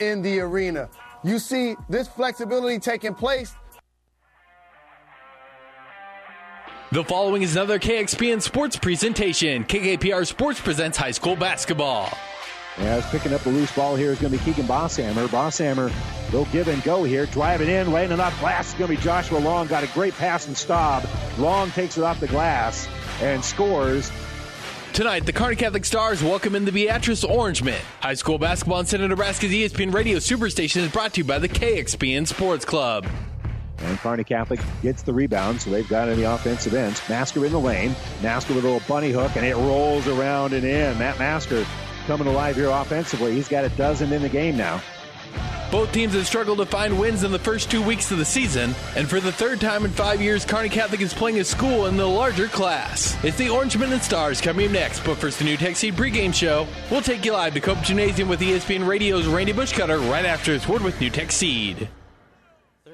in the arena. You see this flexibility taking place. The following is another KXPN sports presentation. KKPR Sports presents high school basketball. As picking up the loose ball here is going to be Keegan Bosshammer. Bosshammer will give and go here. Driving in, laying it off glass. It's going to be Joshua Long. Got a great pass and Staub. Long takes it off the glass and scores. Tonight, the Kearney Catholic Stars welcome in the Beatrice Orangemen. High school basketball in Central Nebraska's ESPN Radio Superstation is brought to you by the KXPN Sports Club. And Kearney Catholic gets the rebound, so they've got in the offensive ends. Masker in the lane. Masker with a little bunny hook, and it rolls around and in. Matt Masker coming alive here offensively. He's got a dozen in the game now. Both teams have struggled to find wins in the first two weeks of the season, and for the third time in five years, Kearney Catholic is playing a school in the larger class. It's the Orangemen and Stars coming up next, but first, the NuTech Seed pregame show. We'll take you live to Cope Gymnasium with ESPN Radio's Randy Bushcutter right after his word with NuTech Seed.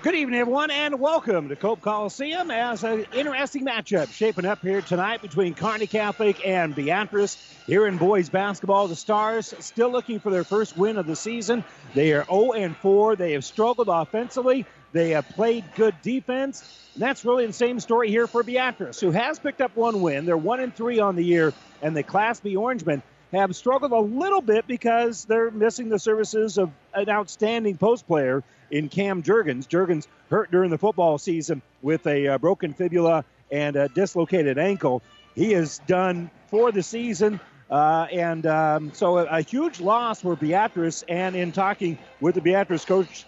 Good evening, everyone, and welcome to Cope Coliseum as an interesting matchup shaping up here tonight between Kearney Catholic and Beatrice. Here in boys basketball, the Stars still looking for their first win of the season. They are 0 and 4. They have struggled offensively. They have played good defense. And that's really the same story here for Beatrice, who has picked up one win. They're 1 and 3 on the year, and the Class B Orangemen have struggled a little bit because they're missing the services of an outstanding post player in Cam Jurgens. Jurgens hurt during the football season with a uh, broken fibula and a dislocated ankle. He is done for the season. Uh, and um, so a, a, huge loss for Beatrice. And in talking with the Beatrice coach,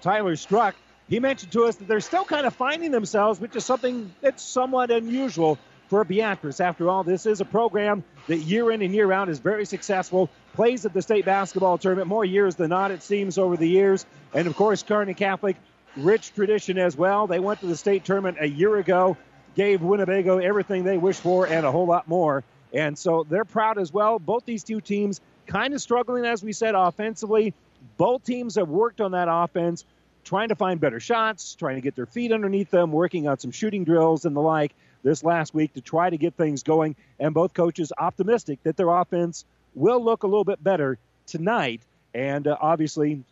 Tyler Struck, he mentioned to us that they're still kind of finding themselves, which is something that's somewhat unusual for Beatrice. After all, this is a program that year in and year out is very successful, plays at the state basketball tournament more years than not, it seems, over the years. And of course, Kearney Catholic, rich tradition as well. They went to the state tournament a year ago, gave Winnebago everything they wished for and a whole lot more. And so they're proud as well. Both these two teams kind of struggling, as we said, offensively. Both teams have worked on that offense, trying to find better shots, trying to get their feet underneath them, working on some shooting drills and the like this last week to try to get things going. And both coaches optimistic that their offense will look a little bit better tonight. And uh, obviously,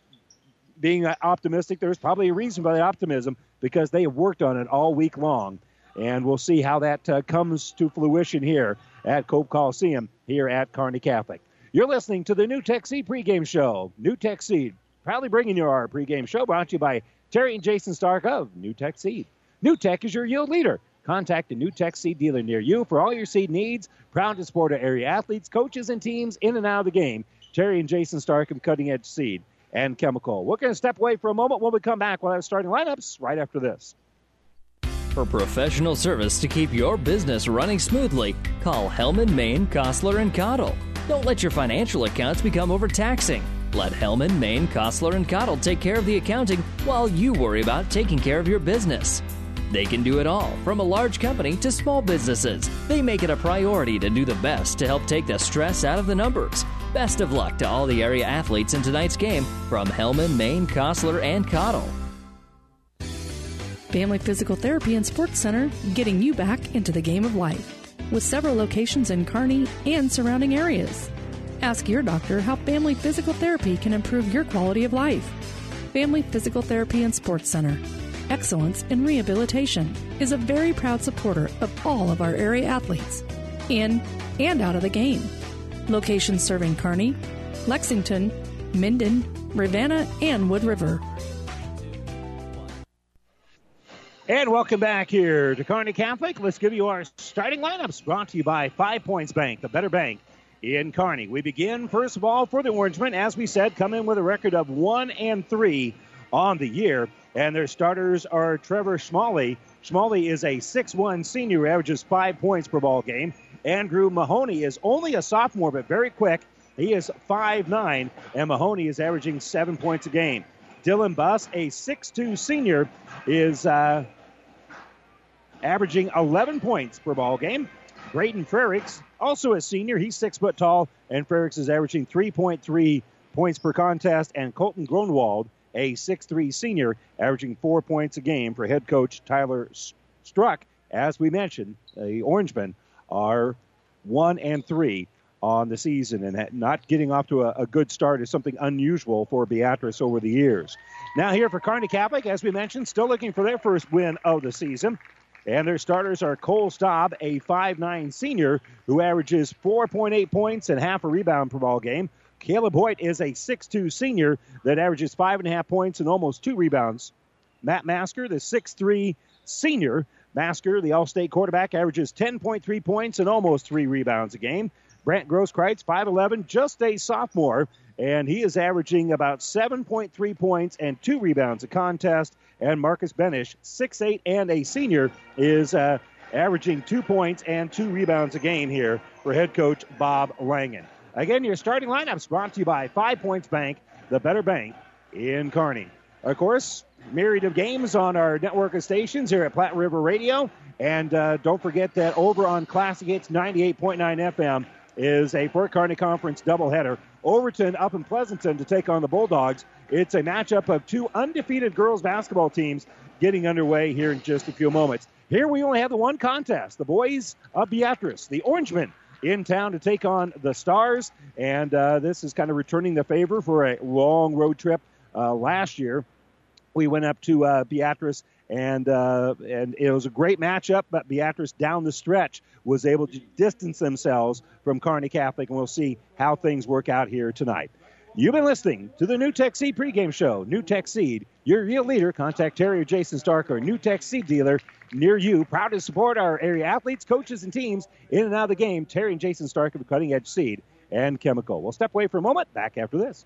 being optimistic, there's probably a reason for the optimism because they have worked on it all week long. And we'll see how that uh, comes to fruition here at Cope Coliseum here at Kearney Catholic. You're listening to the NuTech Seed pregame show. NuTech Seed, proudly bringing you our pregame show brought to you by Terry and Jason Stark of NuTech Seed. NuTech is your yield leader. Contact a NuTech Seed dealer near you for all your seed needs. Proud to support our area athletes, coaches, and teams in and out of the game. Terry and Jason Stark of Cutting Edge Seed and Chemical. We're going to step away for a moment when we come back. We'll have starting lineups right after this. For professional service to keep your business running smoothly, call Hellman, Maine, Kostler, and Cottle. Don't let your financial accounts become overtaxing. Let Hellman, Maine, Kostler, and Cottle take care of the accounting while you worry about taking care of your business. They can do it all, from a large company to small businesses. They make it a priority to do the best to help take the stress out of the numbers. Best of luck to all the area athletes in tonight's game from Hellman, Maine, Kostler, and Cottle. Family Physical Therapy and Sports Center getting you back into the game of life with several locations in Kearney and surrounding areas. Ask your doctor how family physical therapy can improve your quality of life. Family Physical Therapy and Sports Center. Excellence in Rehabilitation is a very proud supporter of all of our area athletes, in and out of the game. Locations serving Kearney, Lexington, Minden, Ravenna, and Wood River. And welcome back here to Kearney Catholic. Let's give you our starting lineups brought to you by Five Points Bank, the better bank in Kearney. We begin, first of all, for the Orangemen, as we said, come in with a record of 1 and 3 on the year. And their starters are Trevor Schmalley. Schmalley is a 6'1 senior, averages five points per ball game. Andrew Mahoney is only a sophomore, but very quick. He is 5'9, and Mahoney is averaging seven points a game. Dylan Buss, a 6'2 senior, is uh, averaging 11 points per ball game. Braden Frericks, also a senior, he's six foot tall, and Frericks is averaging 3.3 points per contest. And Colton Gronwald, a 6'3 senior, averaging four points a game for head coach Tyler Struck. As we mentioned, the Orangemen are one and three on the season, and not getting off to a, a, good start is something unusual for Beatrice over the years. Now, here for Kearney Catholic, as we mentioned, still looking for their first win of the season. And their starters are Cole Staub, a five-nine senior who averages 4.8 points and half a rebound per ball game. Caleb Hoyt is a 6'2 senior that averages 5.5 points and almost two rebounds. Matt Masker, the 6'3 senior. Masker, the All State quarterback, averages 10.3 points and almost three rebounds a game. Brant Grosskreitz, 5'11, just a sophomore, and he is averaging about 7.3 points and two rebounds a contest. And Marcus Benish, 6'8 and a senior, is uh, averaging two points and two rebounds a game here for head coach Bob Langen. Again, your starting lineups brought to you by Five Points Bank, the better bank in Kearney. Of course, myriad of games on our network of stations here at Platte River Radio. And uh, don't forget that over on Classic Hits 98.9 FM is a Fort Kearny Conference doubleheader. Overton up in Pleasanton to take on the Bulldogs. It's a matchup of two undefeated girls basketball teams getting underway here in just a few moments. Here we only have the one contest the boys of Beatrice, the Orangemen, in town to take on the Stars. And uh, this is kind of returning the favor for a long road trip uh, last year. We went up to uh, Beatrice and uh, and it was a great matchup. But Beatrice down the stretch was able to distance themselves from Kearney Catholic, and we'll see how things work out here tonight. You've been listening to the NuTech Seed pregame show. NuTech Seed, your real leader. Contact Terry or Jason Stark or NuTech Seed dealer near you. Proud to support our area athletes, coaches, and teams in and out of the game. Terry and Jason Stark of Cutting Edge Seed and Chemical. We'll step away for a moment. Back after this.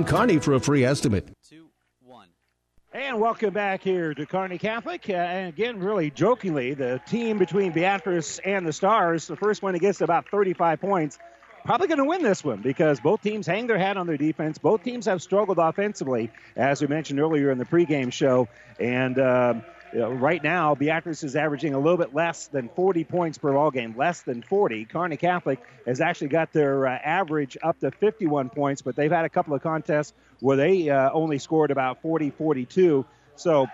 downtown Kearney for a free estimate. And welcome back here to Kearney Catholic. Uh, and again, really jokingly, the team between Beatrice and the Stars, the first one gets about 35 points, probably going to win this one because both teams hang their hat on their defense. Both teams have struggled offensively, as we mentioned earlier in the pregame show. And. Uh, you know, right now, Beatrice is averaging a little bit less than 40 points per ball game, less than 40. Kearney Catholic has actually got their uh, average up to 51 points, but they've had a couple of contests where they uh, only scored about 40, 42. So,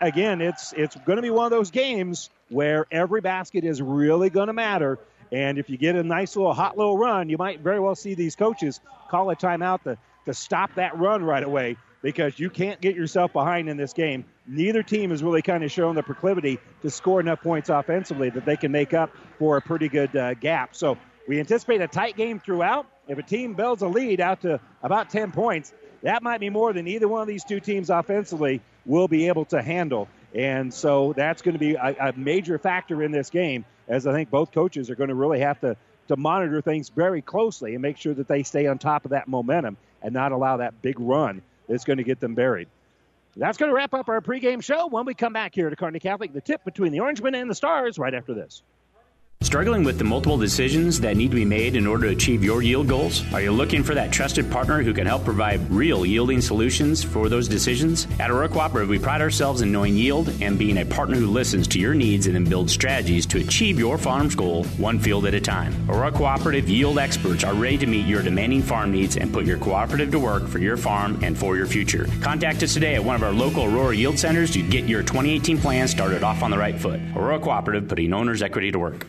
again, it's it's going to be one of those games where every basket is really going to matter. And if you get a nice little hot little run, you might very well see these coaches call a timeout to, to stop that run right away because you can't get yourself behind in this game. Neither team has really kind of shown the proclivity to score enough points offensively that they can make up for a pretty good uh, gap. So we anticipate a tight game throughout. If a team builds a lead out to about 10 points, that might be more than either one of these two teams offensively will be able to handle. And so that's going to be a, a major factor in this game, as I think both coaches are going to really have to, to monitor things very closely and make sure that they stay on top of that momentum and not allow that big run that's going to get them buried. That's going to wrap up our pregame show when we come back here to Kearney Catholic. The tip between the Orangemen and the Stars right after this. Struggling with the multiple decisions that need to be made in order to achieve your yield goals? Are you looking for that trusted partner who can help provide real yielding solutions for those decisions? At Aurora Cooperative, we pride ourselves in knowing yield and being a partner who listens to your needs and then builds strategies to achieve your farm's goal one field at a time. Aurora Cooperative yield experts are ready to meet your demanding farm needs and put your cooperative to work for your farm and for your future. Contact us today at one of our local Aurora Yield Centers to get your 2018 plan started off on the right foot. Aurora Cooperative, putting owner's equity to work.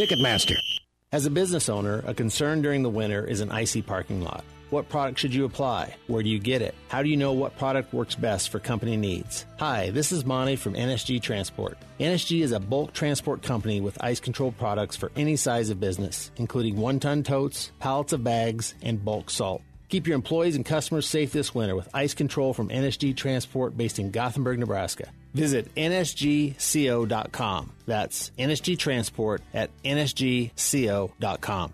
Ticketmaster. As a business owner, a concern during the winter is an icy parking lot. What product should you apply? Where do you get it? How do you know what product works best for company needs? Hi, this is Monty from NSG Transport. NSG is a bulk transport company with ice control products for any size of business, including one ton totes, pallets of bags, and bulk salt. Keep your employees and customers safe this winter with ice control from NSG Transport based in Gothenburg, Nebraska. Visit nsgco.com. That's NSG Transport at nsgco.com.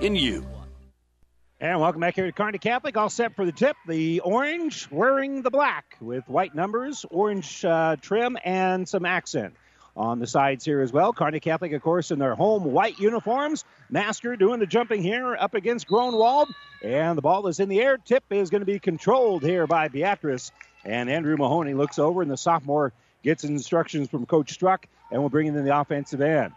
in you. And welcome back here to Kearney Catholic. All set for the tip. The orange wearing the black with white numbers, orange uh, trim, and some accent on the sides here as well. Kearney Catholic, of course, in their home white uniforms. Masker doing the jumping here up against Gronwald. And the ball is in the air. Tip is going to be controlled here by Beatrice. And Andrew Mahoney looks over, and the sophomore gets instructions from Coach Struck and will bring in the offensive end.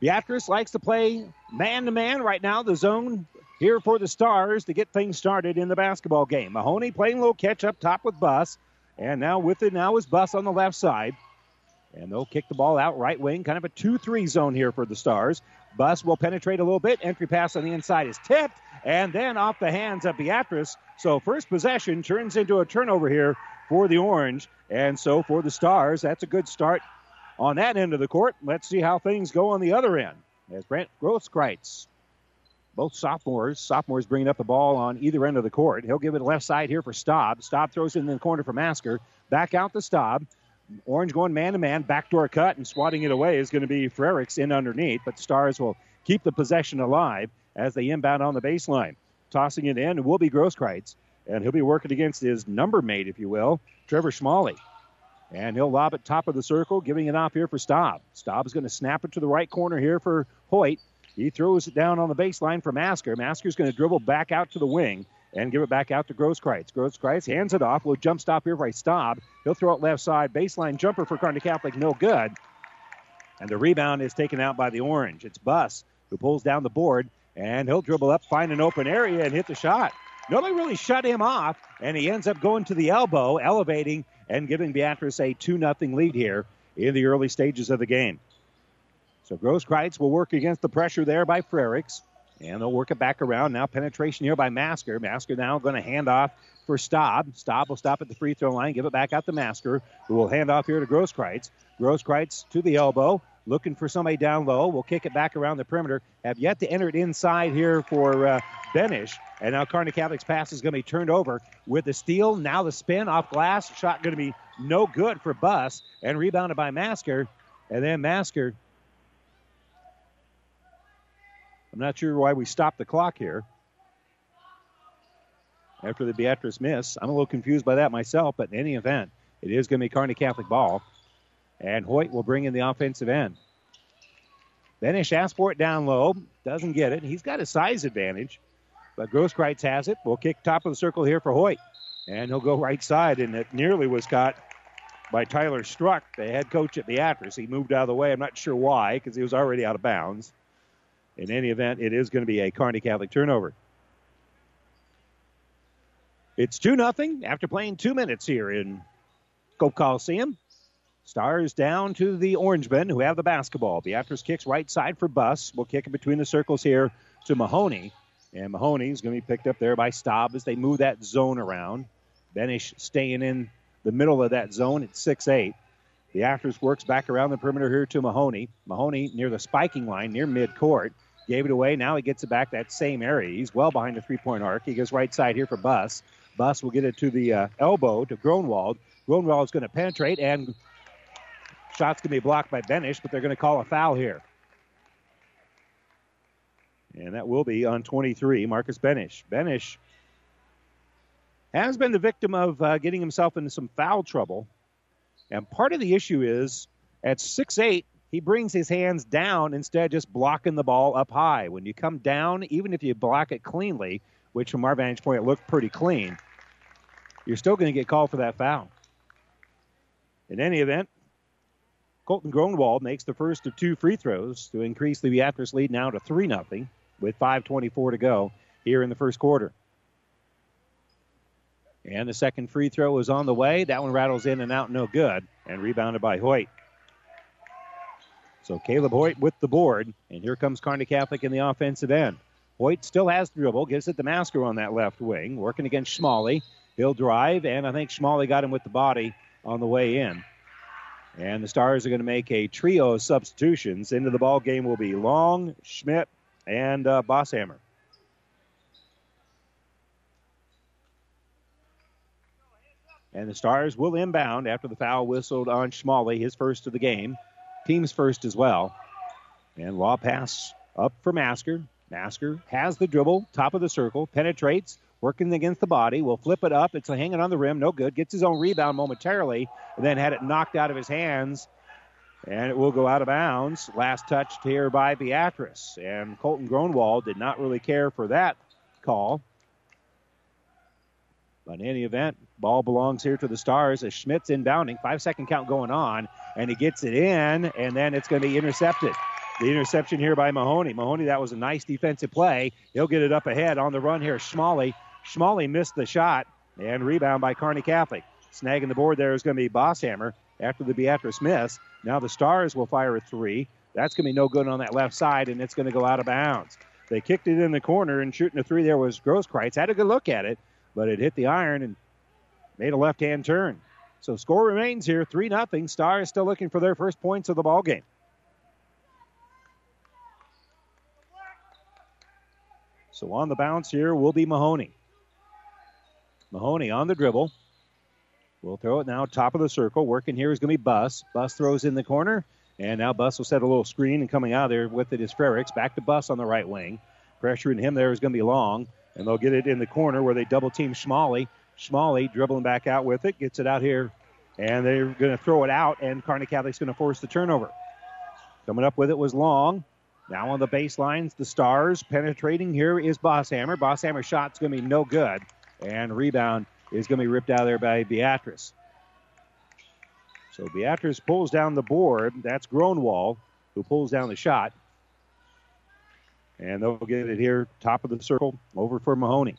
Beatrice likes to play man to man right now, the zone here for the Stars to get things started in the basketball game. Mahoney playing low catch up top with Buss, And now with it now is Buss on the left side. And they'll kick the ball out right wing, kind of a 2 3 zone here for the Stars. Buss will penetrate a little bit. Entry pass on the inside is tipped, and then off the hands of Beatrice. So first possession turns into a turnover here for the Orange. And so for the Stars, that's a good start on that end of the court. Let's see how things go on the other end. As Brent Grosskreitz, both sophomores, sophomores bringing up the ball on either end of the court. He'll give it left side here for Staub. Staub throws it in the corner for Masker. Back out to Staub. Orange going man to man, backdoor cut, and swatting it away is going to be Frericks in underneath, but Stars will keep the possession alive as they inbound on the baseline. Tossing it in will be Grosskreitz, and he'll be working against his number mate, if you will, Trevor Schmalley. And he'll lob it top of the circle, giving it off here for Staub. Staub's going to snap it to the right corner here for Hoyt. He throws it down on the baseline for Masker. Masker's going to dribble back out to the wing and give it back out to Grosskreitz. Grosskreitz hands it off. Little jump stop here by Staub. He'll throw it left side. Baseline jumper for Kearney Catholic, no good. And the rebound is taken out by the Orange. It's Buss who pulls down the board, and he'll dribble up, find an open area, and hit the shot. Nobody really shut him off, and he ends up going to the elbow, elevating and giving Beatrice a 2 0 lead here in the early stages of the game. So Grosskreitz will work against the pressure there by Frericks. And they'll work it back around. Now penetration here by Masker. Masker now going to hand off for Staub. Staub will stop at the free throw line, give it back out to Masker, who will hand off here to Grosskreitz. Grosskreitz to the elbow, looking for somebody down low. We'll kick it back around the perimeter. Have yet to enter it inside here for uh, Benish. And now Kearney Catholic's pass is going to be turned over with the steal. Now the spin off glass. Shot going to be no good for Buss and rebounded by Masker. And then Masker I'm not sure why we stopped the clock here. After the Beatrice miss, I'm a little confused by that myself, but in any event, it is going to be Kearney Catholic ball. And Hoyt will bring in the offensive end. Benish it down low, doesn't get it. He's got a size advantage, but Grosskreitz has it. We'll kick top of the circle here for Hoyt. And he'll go right side, and it nearly was caught by Tyler Struck, the head coach at Beatrice. He moved out of the way. I'm not sure why, because he was already out of bounds. In any event, it is going to be a Kearney Catholic turnover. It's 2 0 after playing two minutes here in Cope Coliseum. Stars down to the Orangemen who have the basketball. Beatrice kicks right side for Buss. We'll kick it between the circles here to Mahoney. And Mahoney is going to be picked up there by Staub as they move that zone around. Benish staying in the middle of that zone at 6 8. The Beatrice works back around the perimeter here to Mahoney. Mahoney near the spiking line, near midcourt. Gave it away. Now he gets it back that same area. He's well behind the three point arc. He goes right side here for Buss. Buss will get it to the uh, elbow to Gronwald. Gronwald is going to penetrate, and shot's going to be blocked by Benish, but they're going to call a foul here. And that will be on 23, Marcus Benish. Benish has been the victim of uh, getting himself into some foul trouble. And part of the issue is at 6'8, he brings his hands down instead of just blocking the ball up high. When you come down, even if you block it cleanly, which from our vantage point looked pretty clean, you're still going to get called for that foul. In any event, Colton Gronwald makes the first of two free throws to increase the Beatrice lead now to 3 0 with 5.24 to go here in the first quarter. And the second free throw is on the way. That one rattles in and out, no good, and rebounded by Hoyt. So Caleb Hoyt with the board, and here comes Kearney Catholic in the offensive end. Hoyt still has the dribble, gives it to Masker on that left wing, working against Schmalley. He'll drive, and I think Schmalley got him with the body on the way in. And the Stars are going to make a trio of substitutions. Into the ball game will be Long, Schmidt, and uh, Bosshammer. And the Stars will inbound after the foul whistled on Schmalley, his first of the game. Team's first as well. And law pass up for Masker. Masker has the dribble, top of the circle, penetrates, working against the body, will flip it up. It's hanging on the rim, no good. Gets his own rebound momentarily, and then had it knocked out of his hands, and it will go out of bounds. Last touched here by Beatrice, and Colton Gronwald did not really care for that call. But in any event, ball belongs here to the Stars as Schmidt's inbounding. Five second count going on, and he gets it in, and then it's going to be intercepted. The interception here by Mahoney. Mahoney, that was a nice defensive play. He'll get it up ahead on the run here. Schmalley. Schmalley missed the shot, and rebound by Kearney Catholic. Snagging the board there is going to be Bosshammer after the Beatrice miss. Now the Stars will fire a three. That's going to be no good on that left side, and it's going to go out of bounds. They kicked it in the corner, and shooting a three there was Grosskreitz. Had a good look at it, but it hit the iron and made a left hand turn. So score remains here 3 0. Stars still looking for their first points of the ball game. So on the bounce here will be Mahoney. Mahoney on the dribble. We'll throw it now top of the circle. Working here is going to be Buss. Buss throws in the corner. And now Buss will set a little screen and coming out there with it is Frericks. Back to Buss on the right wing. Pressuring him there is going to be Long. And they'll get it in the corner where they double team Schmalley. Schmalley dribbling back out with it. Gets it out here. And they're going to throw it out. And Kearney Catholic's going to force the turnover. Coming up with it was Long. Now on the baselines, the Stars penetrating. Here is Bosshammer. Bosshammer shot's going to be no good. And rebound is going to be ripped out of there by Beatrice. So Beatrice pulls down the board. That's Gronwald who pulls down the shot. And they'll get it here, top of the circle, over for Mahoney.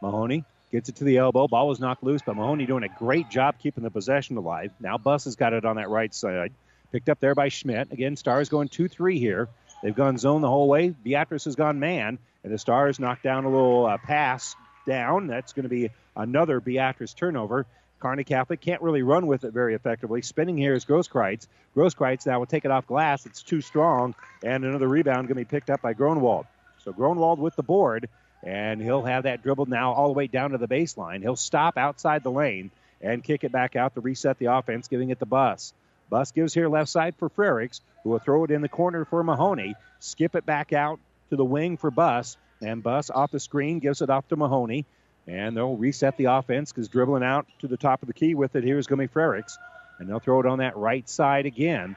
Mahoney gets it to the elbow. Ball was knocked loose, but Mahoney doing a great job keeping the possession alive. Now Buss has got it on that right side. Picked up there by Schmidt. Again, Stars going 2 3 here. They've gone zone the whole way. Beatrice has gone man, and the Stars knocked down a little uh, pass down. That's going to be another Beatrice turnover. Kearney Catholic can't really run with it very effectively. Spinning here is Grosskreitz. Grosskreitz now will take it off glass. It's too strong, and another rebound going to be picked up by Gronwald. So Gronwald with the board, and he'll have that dribbled now all the way down to the baseline. He'll stop outside the lane and kick it back out to reset the offense, giving it the bus. Buss gives here left side for Frericks, who will throw it in the corner for Mahoney. Skip it back out to the wing for Buss, and Buss off the screen gives it off to Mahoney. And they'll reset the offense because dribbling out to the top of the key with it here is going to be Frericks. And they'll throw it on that right side again.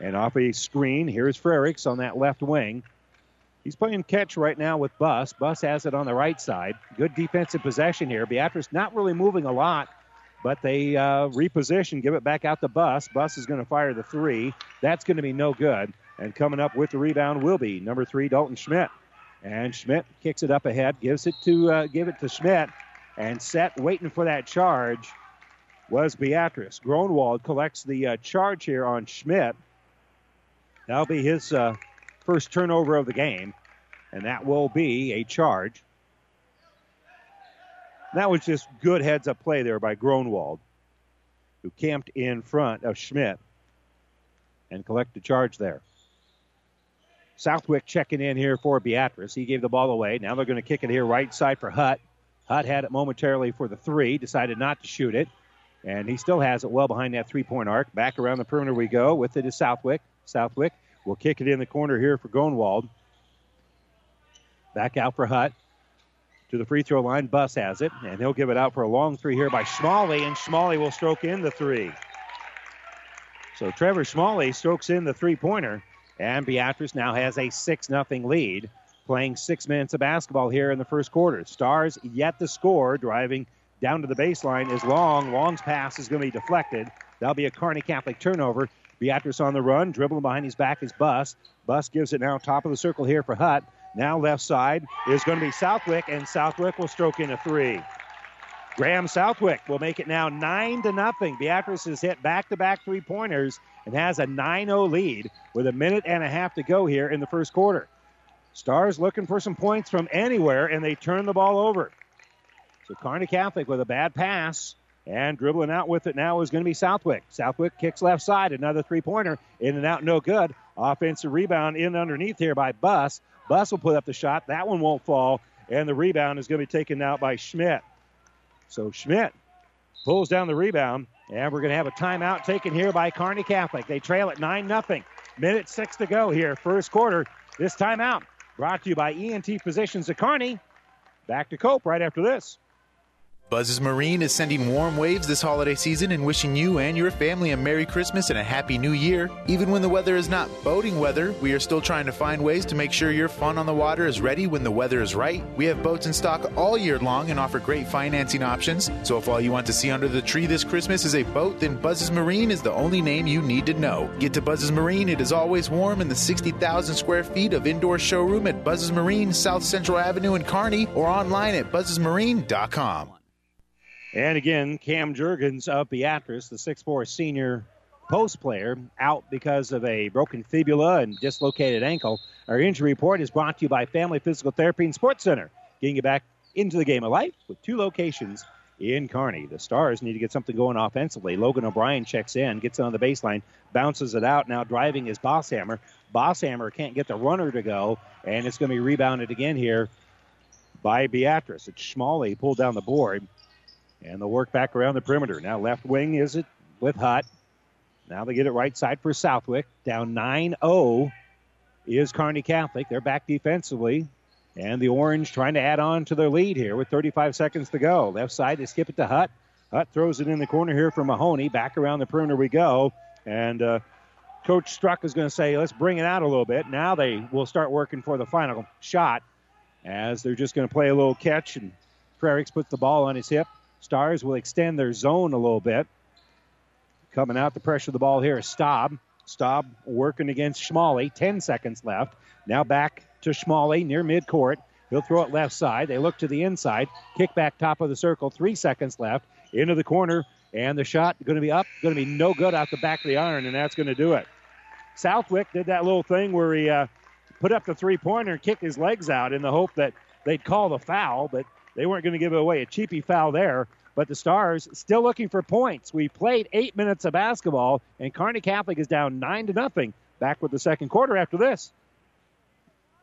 And off a screen, here's Frericks on that left wing. He's playing catch right now with Buss. Buss has it on the right side. Good defensive possession here. Beatrice not really moving a lot but they uh, reposition, give it back out to Buss. Buss is going to fire the three. That's going to be no good. And coming up with the rebound will be number three, Dalton Schmidt. And Schmidt kicks it up ahead, gives it to uh, give it to Schmidt, and set waiting for that charge was Beatrice. Gronwald collects the uh, charge here on Schmidt. That'll be his uh, first turnover of the game, and that will be a charge. That was just good heads up play there by Gronwald, who camped in front of Schmidt and collected the charge there. Southwick checking in here for Beatrice. He gave the ball away. Now they're going to kick it here right side for Hutt. Hutt had it momentarily for the three, decided not to shoot it. And he still has it well behind that three point arc. Back around the perimeter we go. With it is Southwick. Southwick will kick it in the corner here for Gronwald. Back out for Hutt. To the free throw line. Buss has it. And he'll give it out for a long three here by Schmalley. And Schmalley will stroke in the three. So Trevor Schmalley strokes in the three pointer. And Beatrice now has a 6 0 lead, playing six minutes of basketball here in the first quarter. Stars yet to score, driving down to the baseline is Long. Long's pass is going to be deflected. That'll be a Kearney Catholic turnover. Beatrice on the run, dribbling behind his back is Buss. Buss gives it now top of the circle here for Hutt. Now left side is going to be Southwick, and Southwick will stroke in a three. Graham Southwick will make it now nine to nothing. Beatrice has hit back-to-back three-pointers and has a 9-0 lead with a minute and a half to go here in the first quarter. Stars looking for some points from anywhere, and they turn the ball over. So Kearney Catholic with a bad pass and dribbling out with it now is going to be Southwick. Southwick kicks left side, another three-pointer, in and out, no good. Offensive rebound in underneath here by Buss. Buss will put up the shot. That one won't fall, and the rebound is going to be taken out by Schmidt. So Schmidt pulls down the rebound, and we're going to have a timeout taken here by Kearney Catholic. They trail at 9 0. Minute six to go here, first quarter. This timeout brought to you by ENT Physicians at Kearney. Back to Cope right after this. Buzz's Marine is sending warm waves this holiday season and wishing you and your family a Merry Christmas and a Happy New Year. Even when the weather is not boating weather, we are still trying to find ways to make sure your fun on the water is ready when the weather is right. We have boats in stock all year long and offer great financing options. So if all you want to see under the tree this Christmas is a boat, then Buzz's Marine is the only name you need to know. Get to Buzz's Marine. It is always warm in the 60,000 square feet of indoor showroom at Buzz's Marine, South Central Avenue in Kearney, or online at buzzesmarine.com. And again, Cam Jurgens of Beatrice, the 6'4 senior post player, out because of a broken fibula and dislocated ankle. Our injury report is brought to you by Family Physical Therapy and Sports Center, getting you back into the game of life with two locations in Kearney. The Stars need to get something going offensively. Logan O'Brien checks in, gets on the baseline, bounces it out. Now driving is Bosshammer. Bosshammer can't get the runner to go, and it's going to be rebounded again here by Beatrice. It's Schmalley pulled down the board. And they'll work back around the perimeter. Now left wing is it with Hutt. Now they get it right side for Southwick. Down 9 0 is Kearney Catholic. They're back defensively. And the Orange trying to add on to their lead here with 35 seconds to go. Left side, they skip it to Hutt. Hutt throws it in the corner here for Mahoney. Back around the perimeter we go. And uh, Coach Struck is going to say, let's bring it out a little bit. Now they will start working for the final shot as they're just going to play a little catch. And Frericks puts the ball on his hip. Stars will extend their zone a little bit. Coming out to pressure the ball here is Staub. Staub working against Schmalley. 10 seconds left. Now back to Schmalley near midcourt. He'll throw it left side. They look to the inside. Kick back top of the circle. Three seconds left. Into the corner. And the shot going to be up. Going to be no good out the back of the iron. And that's going to do it. Southwick did that little thing where he uh, put up the three pointer and kicked his legs out in the hope that they'd call the foul. But they weren't going to give it away a cheapy foul there. But the Stars still looking for points. We played eight minutes of basketball, and Kearney Catholic is down nine to nothing. Back with the second quarter after this.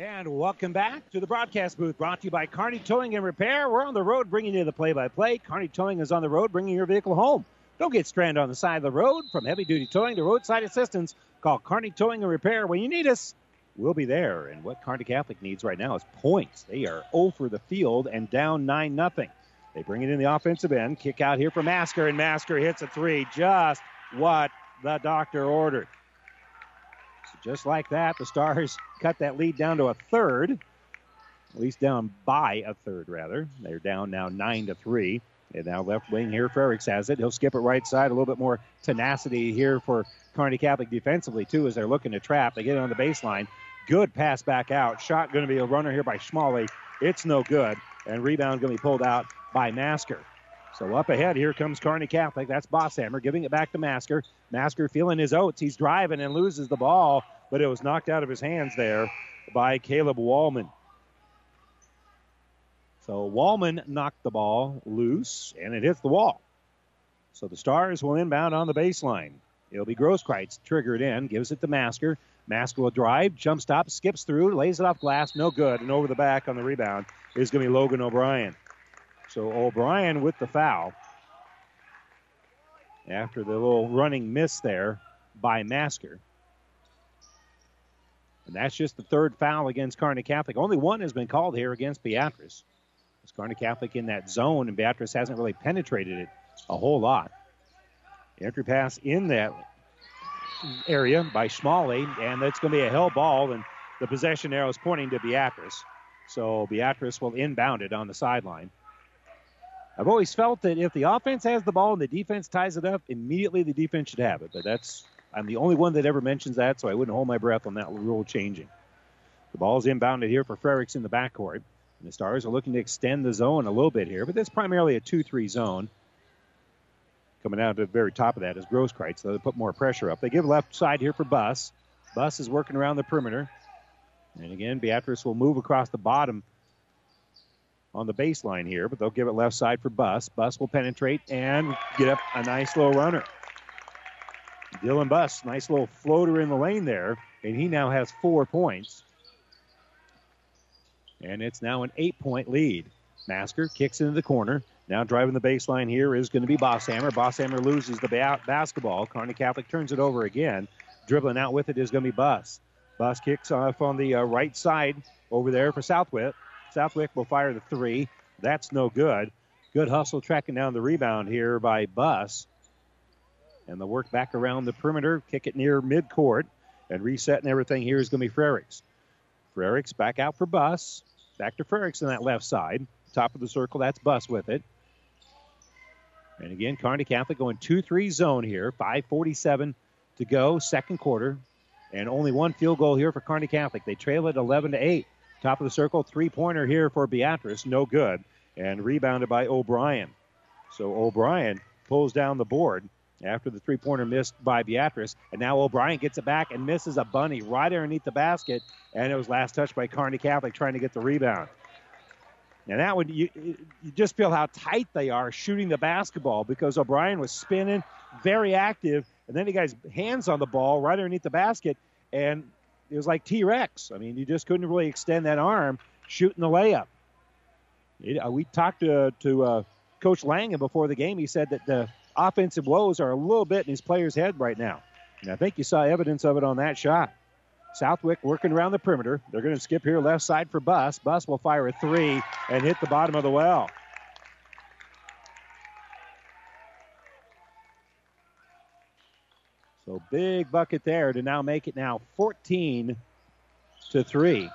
And welcome back to the broadcast booth brought to you by Kearney Towing and Repair. We're on the road bringing you the play by play. Kearney Towing is on the road bringing your vehicle home. Don't get stranded on the side of the road. From heavy duty towing to roadside assistance, call Kearney Towing and Repair. When you need us, we'll be there. And what Kearney Catholic needs right now is points. They are over the field and down 9 nothing. They bring it in the offensive end. Kick out here for Masker, and Masker hits a three. Just what the doctor ordered. Just like that, the Stars cut that lead down to a third, at least down by a third, rather. They're down now nine to three. And now left wing here, Frericks has it. He'll skip it right side. A little bit more tenacity here for Kearney Catholic defensively, too, as they're looking to trap. They get it on the baseline. Good pass back out. Shot going to be a runner here by Schmalley. It's no good. And rebound going to be pulled out by Masker. So up ahead, here comes Kearney Catholic. That's Bosshammer giving it back to Masker. Masker feeling his oats. He's driving and loses the ball, but it was knocked out of his hands there by Caleb Wallman. So Wallman knocked the ball loose, and it hits the wall. So the Stars will inbound on the baseline. It'll be Grosskreitz triggered in, gives it to Masker. Masker will drive, jump stop, skips through, lays it off glass, no good, and over the back on the rebound is going to be Logan O'Brien. So O'Brien with the foul after the little running miss there by Masker. And that's just the third foul against Kearney Catholic. Only one has been called here against Beatrice. It's Kearney Catholic in that zone, and Beatrice hasn't really penetrated it a whole lot. Entry pass in that area by Schmalley, and that's going to be a hell ball, and the possession arrow is pointing to Beatrice. So Beatrice will inbound it on the sideline. I've always felt that if the offense has the ball and the defense ties it up, immediately the defense should have it. But that's I'm the only one that ever mentions that, so I wouldn't hold my breath on that rule changing. The ball's inbounded here for Frericks in the backcourt. And the Stars are looking to extend the zone a little bit here, but that's primarily a 2 3 zone. Coming out to the very top of that is Grosskreitz, so they put more pressure up. They give left side here for Buss. Buss is working around the perimeter. And again, Beatrice will move across the bottom on the baseline here, but they'll give it left side for Buss. Buss will penetrate and get up a nice little runner. Dylan Buss, nice little floater in the lane there, and he now has four points. And it's now an eight point lead. Masker kicks into the corner. Now driving the baseline here is going to be Bosshammer. Bosshammer loses the ba- basketball. Kearney Catholic turns it over again. Dribbling out with it is going to be Buss. Buss kicks off on the uh, right side over there for Southwick. Southwick will fire the three. That's no good. Good hustle tracking down the rebound here by Buss. And the work back around the perimeter, kick it near midcourt, and resetting everything here is going to be Frericks. Frericks back out for Buss. Back to Frericks on that left side. Top of the circle, that's Buss with it. And again, Kearney Catholic going 2 3 zone here. 5.47 to go, second quarter. And only one field goal here for Kearney Catholic. They trail it 11 to 8. Top of the circle, three pointer here for Beatrice, no good. And rebounded by O'Brien. So O'Brien pulls down the board after the three pointer missed by Beatrice. And now O'Brien gets it back and misses a bunny right underneath the basket. And it was last touched by Kearney Catholic trying to get the rebound. Now that one, you, you just feel how tight they are shooting the basketball because O'Brien was spinning, very active, and then he got his hands on the ball right underneath the basket, and it was like T Rex. I mean, you just couldn't really extend that arm shooting the layup. It, uh, we talked to, to uh, Coach Langen before the game. He said that the offensive woes are a little bit in his player's head right now. And I think you saw evidence of it on that shot. Southwick working around the perimeter. They're going to skip here left side for Buss. Buss will fire a three and hit the bottom of the well. So big bucket there to now make it now 14 to 3.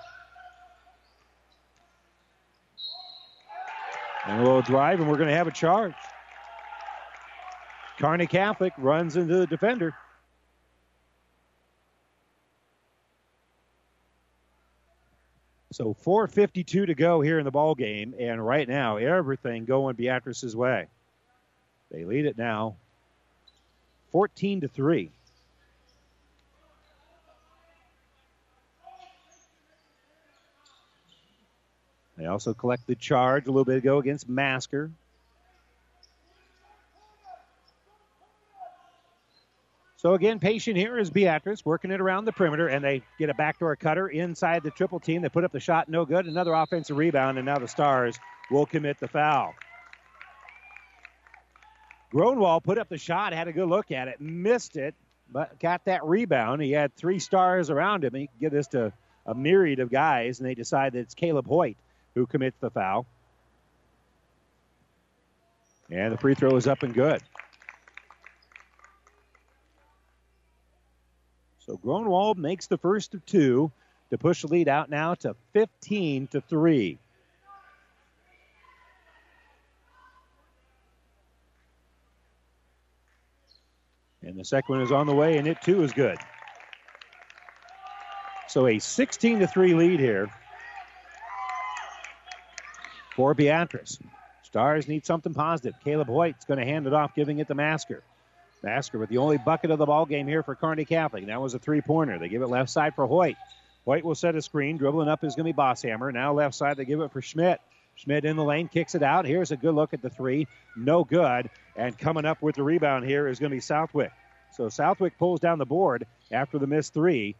And we'll drive, and we're going to have a charge. Kearney Catholic runs into the defender. So 4:52 to go here in the ball game, and right now everything going Beatrice's way. They lead it now, 14 to three. They also collected charge a little bit ago against Masker. So again, patient here is Beatrice working it around the perimeter, and they get a backdoor cutter inside the triple team. They put up the shot, no good. Another offensive rebound, and now the Stars will commit the foul. Gronwald put up the shot, had a good look at it, missed it, but got that rebound. He had three stars around him. He could give this to a myriad of guys, and they decide that it's Caleb Hoyt who commits the foul. And the free throw is up and good. So Gronwald makes the first of two to push the lead out now to 15 to 3. And the second one is on the way, and it too is good. So a 16 to 3 lead here for Beatrice. Stars need something positive. Caleb Hoyt's going to hand it off, giving it to Masker. Masker with the only bucket of the ball game here for Kearney Catholic. That was a three pointer. They give it left side for Hoyt. Hoyt will set a screen. Dribbling up is going to be Bosshammer. Now left side, they give it for Schmidt. Schmidt in the lane, kicks it out. Here's a good look at the three. No good. And coming up with the rebound here is going to be Southwick. So Southwick pulls down the board after the missed three.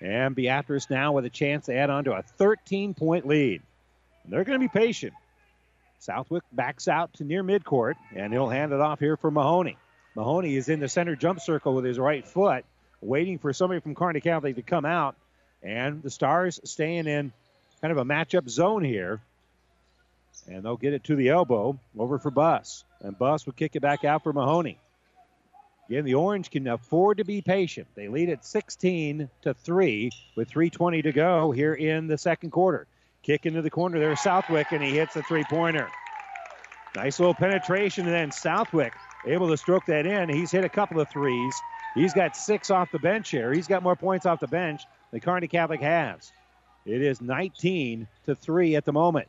And Beatrice now with a chance to add on to a 13 point lead. And they're going to be patient. Southwick backs out to near midcourt, and he'll hand it off here for Mahoney. Mahoney is in the center jump circle with his right foot, waiting for somebody from Kearney Catholic to come out. And the Stars staying in kind of a matchup zone here. And they'll get it to the elbow over for Buss. And Buss will kick it back out for Mahoney. Again, the Orange can afford to be patient. They lead at 16 to 3 with 3.20 to go here in the second quarter. Kick into the corner there, Southwick, and he hits the three pointer. Nice little penetration, and then Southwick able to stroke that in. He's hit a couple of threes. He's got six off the bench here. He's got more points off the bench than Kearney Catholic has. It is 19 to 3 at the moment.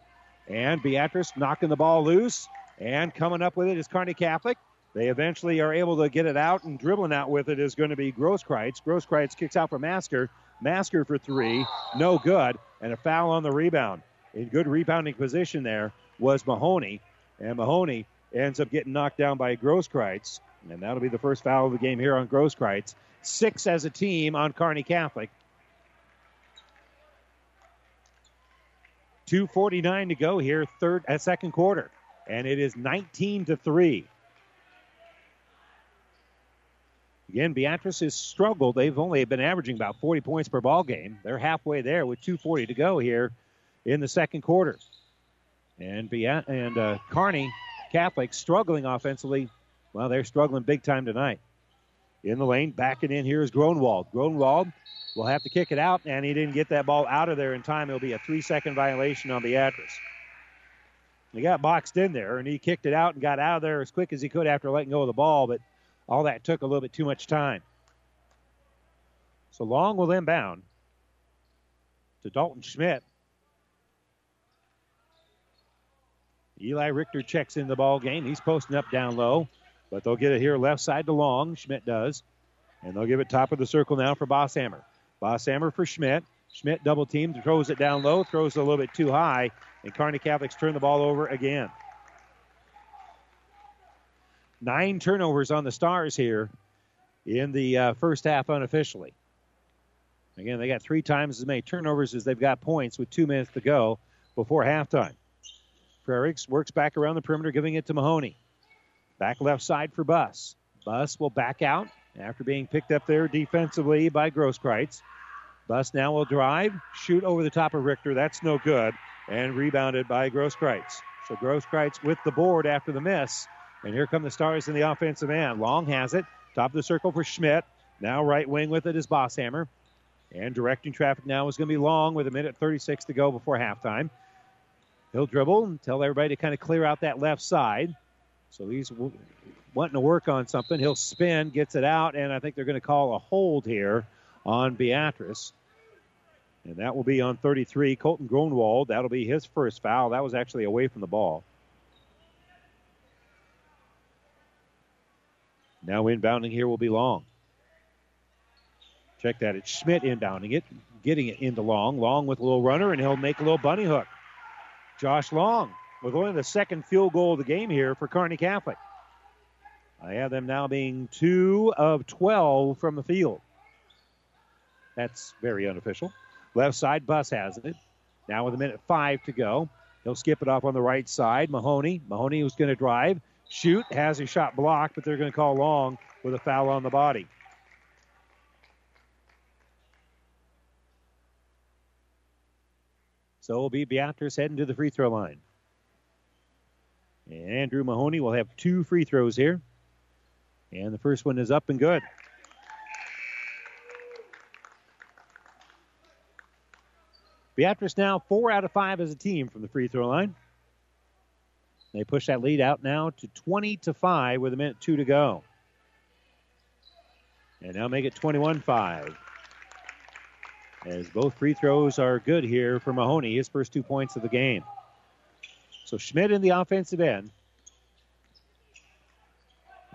And Beatrice knocking the ball loose and coming up with it is Kearney Catholic. They eventually are able to get it out and dribbling out with it is going to be Grosskreitz. Grosskreitz kicks out for Masker. Masker for three, no good, and a foul on the rebound. In good rebounding position there was Mahoney, and Mahoney ends up getting knocked down by Grosskreitz, and that'll be the first foul of the game here on Grosskreitz. Six as a team on Kearney Catholic. 249 to go here, third uh, second quarter, and it is 19 to three. Again, Beatrice has struggled. They've only been averaging about 40 points per ball game. They're halfway there with 2:40 to go here in the second quarter. And Beat- and uh, Kearney Catholic struggling offensively. Well, they're struggling big time tonight. In the lane, backing in here is Gronwald. Gronwald will have to kick it out, and he didn't get that ball out of there in time. It'll be a three-second violation on Beatrice. He got boxed in there, and he kicked it out and got out of there as quick as he could after letting go of the ball, but all that took a little bit too much time. So Long will inbound to Dalton Schmidt. Eli Richter checks in the ball game. He's posting up down low, but they'll get it here left side to Long. Schmidt does. And they'll give it top of the circle now for Bosshammer. Bosshammer for Schmidt. Schmidt double teamed, throws it down low, throws it a little bit too high, and Kearney Catholics turn the ball over again. Nine turnovers on the Stars here in the uh, first half unofficially. Again, they got three times as many turnovers as they've got points with two minutes to go before halftime. Frericks works back around the perimeter, giving it to Mahoney. Back left side for Buss. Buss will back out after being picked up there defensively by Grosskreitz. Buss now will drive, shoot over the top of Richter. That's no good. And rebounded by Grosskreitz. So Grosskreitz with the board after the miss. And here come the Stars in the offensive end. Long has it. Top of the circle for Schmidt. Now right wing with it is Bosshammer. And directing traffic now is going to be Long with a minute 36 to go before halftime. He'll dribble and tell everybody to kind of clear out that left side. So he's wanting to work on something. He'll spin, gets it out, and I think they're going to call a hold here on Beatrice. And that will be on 33, Colton Gronwald. That'll be his first foul. That was actually away from the ball. Now inbounding here will be Long. Check that. It's Schmidt inbounding it, getting it into Long. Long with a little runner, and he'll make a little bunny hook. Josh Long with only the second field goal of the game here for Kearney Catholic. I have them now being two of 12 from the field. That's very unofficial. Left side, Buss has it. Now with a minute five to go. He'll skip it off on the right side. Mahoney. Mahoney who's going to drive, shoot, has his shot blocked, but they're going to call long with a foul on the body. So it'll be Beatrice heading to the free throw line. And Andrew Mahoney will have two free throws here. And the first one is up and good. Beatrice now four out of five as a team from the free throw line. They push that lead out now to 20 to 5 with a minute two to go. And now make it 21 5. As both free throws are good here for Mahoney, his first two points of the game. So Schmidt in the offensive end.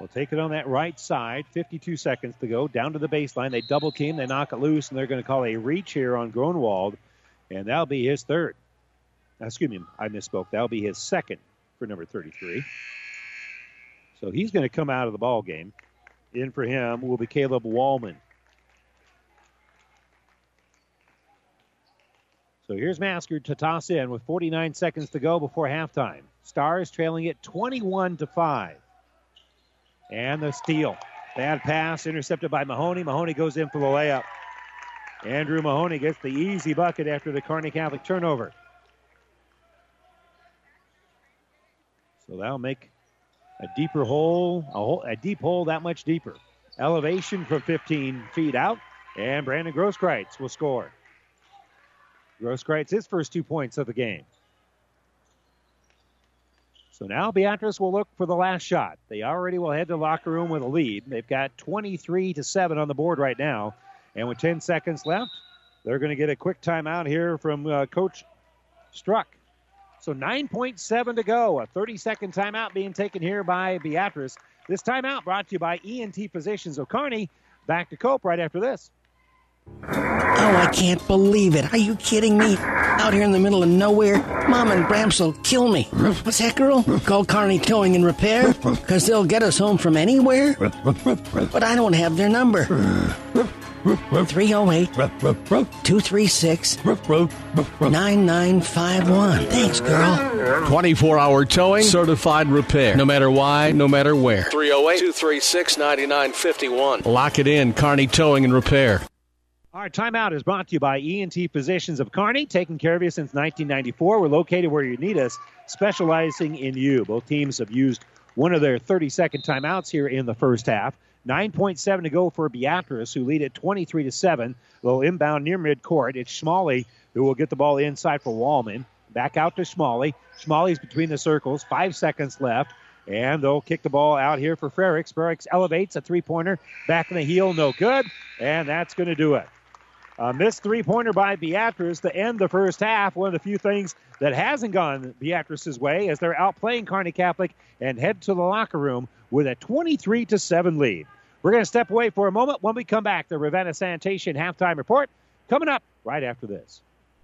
Will take it on that right side. 52 seconds to go. Down to the baseline. They double team. They knock it loose, and they're going to call a reach here on Gronwald. And that'll be his third. Excuse me, I misspoke. That'll be his second for number 33. So he's going to come out of the ball game. In for him will be Caleb Wallman. So here's Masker to toss in with 49 seconds to go before halftime. Stars trailing it 21 to 5. And the steal. Bad pass intercepted by Mahoney. Mahoney goes in for the layup. Andrew Mahoney gets the easy bucket after the Kearney Catholic turnover. So that'll make a deeper hole, a, hole, a deep hole that much deeper. Elevation from 15 feet out, and Brandon Grosskreitz will score. Grosskreitz his first two points of the game. So now Beatrice will look for the last shot. They already will head to the locker room with a lead. They've got 23 to 7 on the board right now. And with 10 seconds left, they're going to get a quick timeout here from uh, Coach Struck. So 9.7 to go. A 30 second timeout being taken here by Beatrice. This timeout brought to you by ENT Physicians of Kearney. Back to Cope right after this. Oh, I can't believe it. Are you kidding me? Out here in the middle of nowhere, Mom and Bramps will kill me. What's that, girl? Call Kearney Towing and Repair? Because they'll get us home from anywhere? But I don't have their number. 308 236 9951. Thanks, girl. 24 hour towing, certified repair. No matter why, no matter where. 308 236 9951. Lock it in, Kearney Towing and Repair. Our timeout is brought to you by ENT Physicians of Kearney, taking care of you since 1994. We're located where you need us, specializing in you. Both teams have used one of their 30 second timeouts here in the first half. 9.7 to go for Beatrice, who lead at 23 to 7. They'll inbound near midcourt. It's Schmalley who will get the ball inside for Wallman. Back out to Schmalley. Schmalley's between the circles. Five seconds left. And they'll kick the ball out here for Frericks. Frericks elevates a three pointer. Back in the heel, no good. And that's going to do it. A missed three pointer by Beatrice to end the first half. One of the few things that hasn't gone Beatrice's way as they're outplaying Kearney Catholic and head to the locker room with a 23 to 7 lead. We're going to step away for a moment. When we come back, the Ravenna Sanitation halftime report coming up right after this.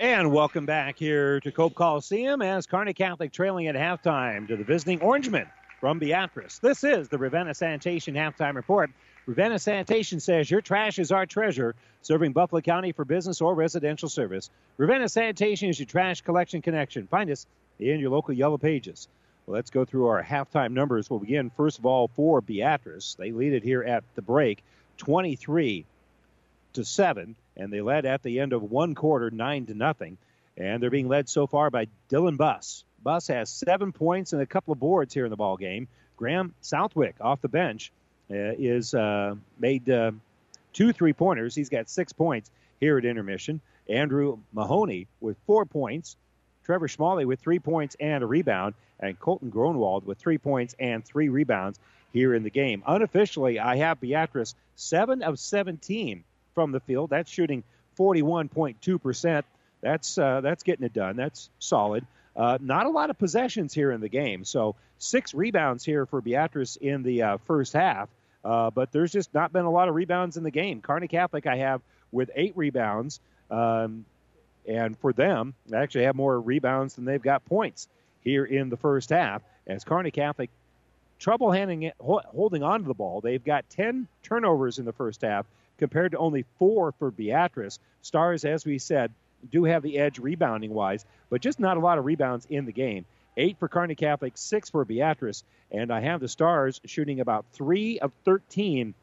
And welcome back here to Cope Coliseum as Kearney Catholic trailing at halftime to the visiting Orangemen from Beatrice. This is the Ravenna Sanitation halftime report. Ravenna Sanitation says your trash is our treasure, serving Buffalo County for business or residential service. Ravenna Sanitation is your trash collection connection. Find us in your local Yellow Pages. Well, let's go through our halftime numbers. We'll begin, first of all, for Beatrice. They lead it here at the break 23 to 7 and they led at the end of one quarter, nine to nothing. And they're being led so far by Dylan Buss. Buss has seven points and a couple of boards here in the ball game. Graham Southwick off the bench uh, is uh, made uh, two three pointers. He's got six points here at intermission. Andrew Mahoney with four points. Trevor Schmalley with three points and a rebound, and Colton Gronwald with three points and three rebounds here in the game. Unofficially, I have Beatrice seven of 17 from the field. That's shooting 41.2%. That's uh, that's getting it done. That's solid. Uh, not a lot of possessions here in the game. So six rebounds here for Beatrice in the uh, first half. Uh, but there's just not been a lot of rebounds in the game. Kearney Catholic I have with eight rebounds. Um, and for them, they actually have more rebounds than they've got points here in the first half. As Kearney Catholic trouble handing it, holding on to the ball. They've got 10 turnovers in the first half compared to only four for Beatrice. Stars, as we said, do have the edge rebounding wise, but just not a lot of rebounds in the game. Eight for Kearney Catholic, six for Beatrice, and I have the Stars shooting about three of 13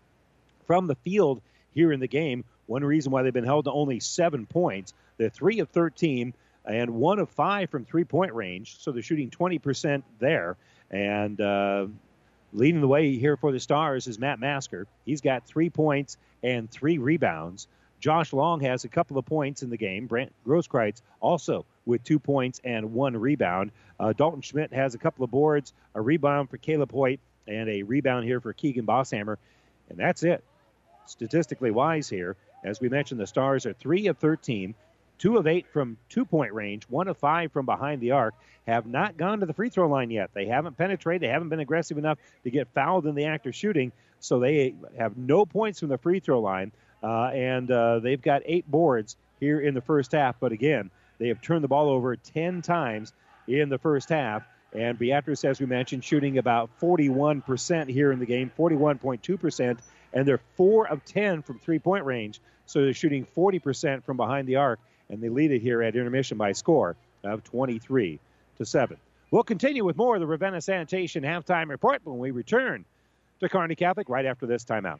from the field here in the game. One reason why they've been held to only seven points. They're three of 13 and one of five from three point range, so they're shooting 20% there. And uh, Leading the way here for the Stars is Matt Masker. He's got three points and three rebounds. Josh Long has a couple of points in the game. Brant Grosskreitz also with two points and one rebound. Uh, Dalton Schmidt has a couple of boards, a rebound for Caleb Hoyt, and a rebound here for Keegan Bosshammer. And that's it. Statistically wise here, as we mentioned, the Stars are 3 of 13, two of eight from two point range, one of five from behind the arc, have not gone to the free throw line yet. They haven't penetrated, they haven't been aggressive enough to get fouled in the act of shooting, so they have no points from the free throw line. Uh, and uh, they've got eight boards here in the first half, but again, they have turned the ball over 10 times in the first half. And Beatrice, as we mentioned, shooting about 41% here in the game, 41.2%, and they're 4 of 10 from three point range. So they're shooting 40% from behind the arc and they lead it here at intermission by a score of 23 to 7. We'll continue with more of the Ravenna Sanitation halftime report when we return to Kearney Catholic right after this timeout.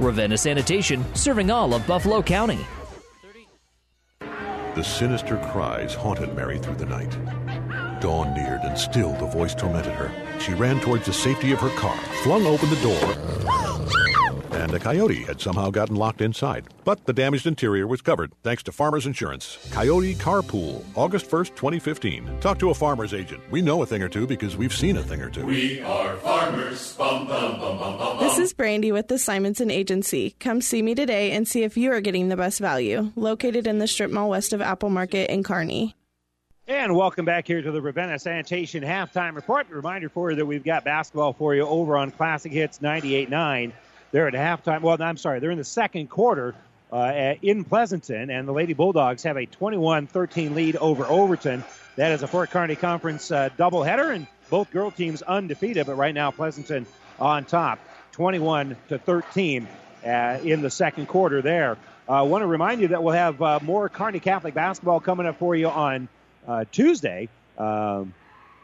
Ravenna Sanitation, serving all of Buffalo County. The sinister cries haunted Mary through the night. Dawn neared, and still the voice tormented her. She ran towards the safety of her car, flung open the door, and a coyote had somehow gotten locked inside. But the damaged interior was covered thanks to Farmers Insurance. Coyote Carpool, August 1st, 2015. Talk to a farmer's agent. We know a thing or two because we've seen a thing or two. We are farmers. Bum, bum, bum, bum, bum, This is Brandy with the Simonson Agency. Come see me today and see if you are getting the best value. Located in the strip mall west of Apple Market in Kearney. And welcome back here to the Ravenna Sanitation halftime report. Reminder for you that we've got basketball for you over on Classic Hits 98.9. They're at halftime. Well, I'm sorry, they're in the second quarter uh, in Pleasanton, and the Lady Bulldogs have a 21-13 lead over Overton. That is a Fort Kearny Conference uh, doubleheader, and both girl teams undefeated. But right now, Pleasanton on top, 21 to 13 uh, in the second quarter. There. I want to remind you that we'll have uh, more Kearney Catholic basketball coming up for you on uh, Tuesday, um,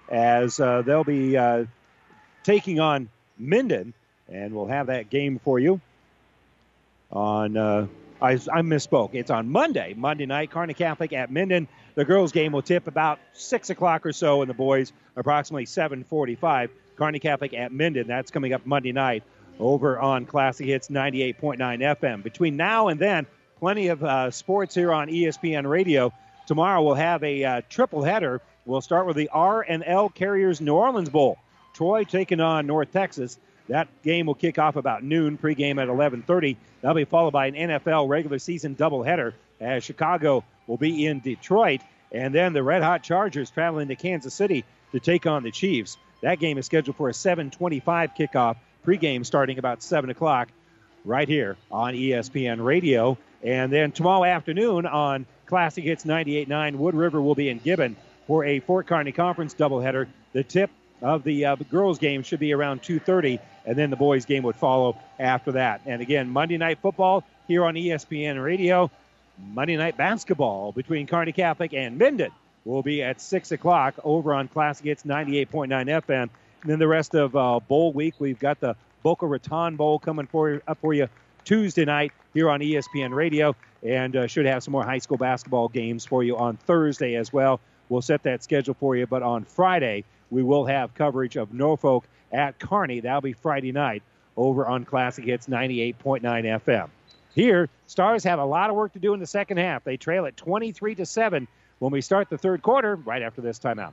as uh, they'll be uh, taking on Minden, and we'll have that game for you on. Uh, I, I misspoke. It's on Monday, Monday night. Kearney Catholic at Minden. The girls' game will tip about six o'clock or so, and the boys approximately 7:45. Kearney Catholic at Minden. That's coming up Monday night over on Classic Hits 98.9 FM. Between now and then, plenty of uh, sports here on ESPN Radio. Tomorrow we'll have a uh, triple header. We'll start with the R and L Carriers New Orleans Bowl. Troy taking on North Texas. That game will kick off about noon. Pregame at 11:30. That'll be followed by an NFL regular season doubleheader as Chicago will be in Detroit, and then the Red Hot Chargers traveling to Kansas City to take on the Chiefs. That game is scheduled for a 7:25 kickoff. Pregame starting about 7 o'clock, right here on ESPN Radio. And then tomorrow afternoon on Classic Hits 98.9. Wood River will be in Gibbon for a Fort Kearny Conference doubleheader. The tip of the uh, girls' game should be around 2:30, and then the boys' game would follow after that. And again, Monday Night Football here on ESPN Radio. Monday Night Basketball between Kearney Catholic and Minden will be at 6 o'clock over on Classic Hits 98.9 FM. And then the rest of uh, Bowl week, we've got the Boca Raton Bowl coming for, up for you Tuesday night here on ESPN Radio and uh, should have some more high school basketball games for you on Thursday as well. We'll set that schedule for you, but on Friday, we will have coverage of Norfolk at Kearney. That'll be Friday night over on Classic Hits 98.9 FM. Here, Stars have a lot of work to do in the second half. They trail at 23 to 7 when we start the third quarter right after this timeout.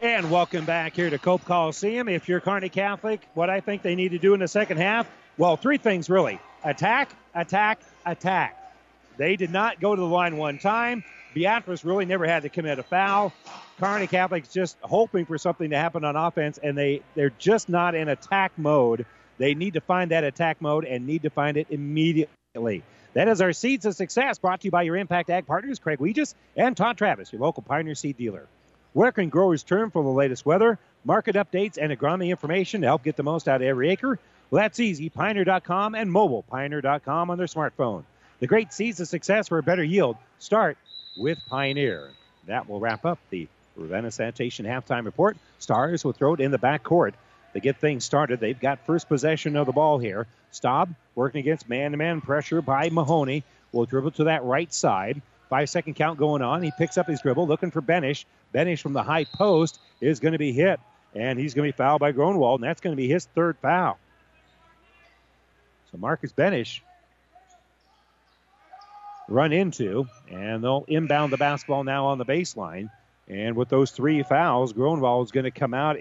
And welcome back here to Cope Coliseum. If you're Kearney Catholic, what I think they need to do in the second half, well, three things really attack, attack, attack. They did not go to the line one time. Beatrice really never had to commit a foul. Kearney Catholic's just hoping for something to happen on offense, and they, they're just not in attack mode. They need to find that attack mode and need to find it immediately. That is our Seeds of Success brought to you by your Impact Ag partners, Craig Weegis and Todd Travis, your local Pioneer Seed dealer. Where can growers turn for the latest weather, market updates, and agronomy information to help get the most out of every acre? Well, that's easy. Pioneer.com and mobile. Pioneer.com on their smartphone. The great seeds of success for a better yield start with Pioneer. That will wrap up the Ravenna Sanitation halftime report. Stars will throw it in the back court to get things started. They've got first possession of the ball here. Staub working against man to man pressure by Mahoney. Will dribble to that right side. Five second count going on. He picks up his dribble, looking for Benish. Benish from the high post is going to be hit, and he's going to be fouled by Gronwald, and that's going to be his third foul. So Marcus Benish run into, and they'll inbound the basketball now on the baseline. And with those three fouls, Gronwald is going to come out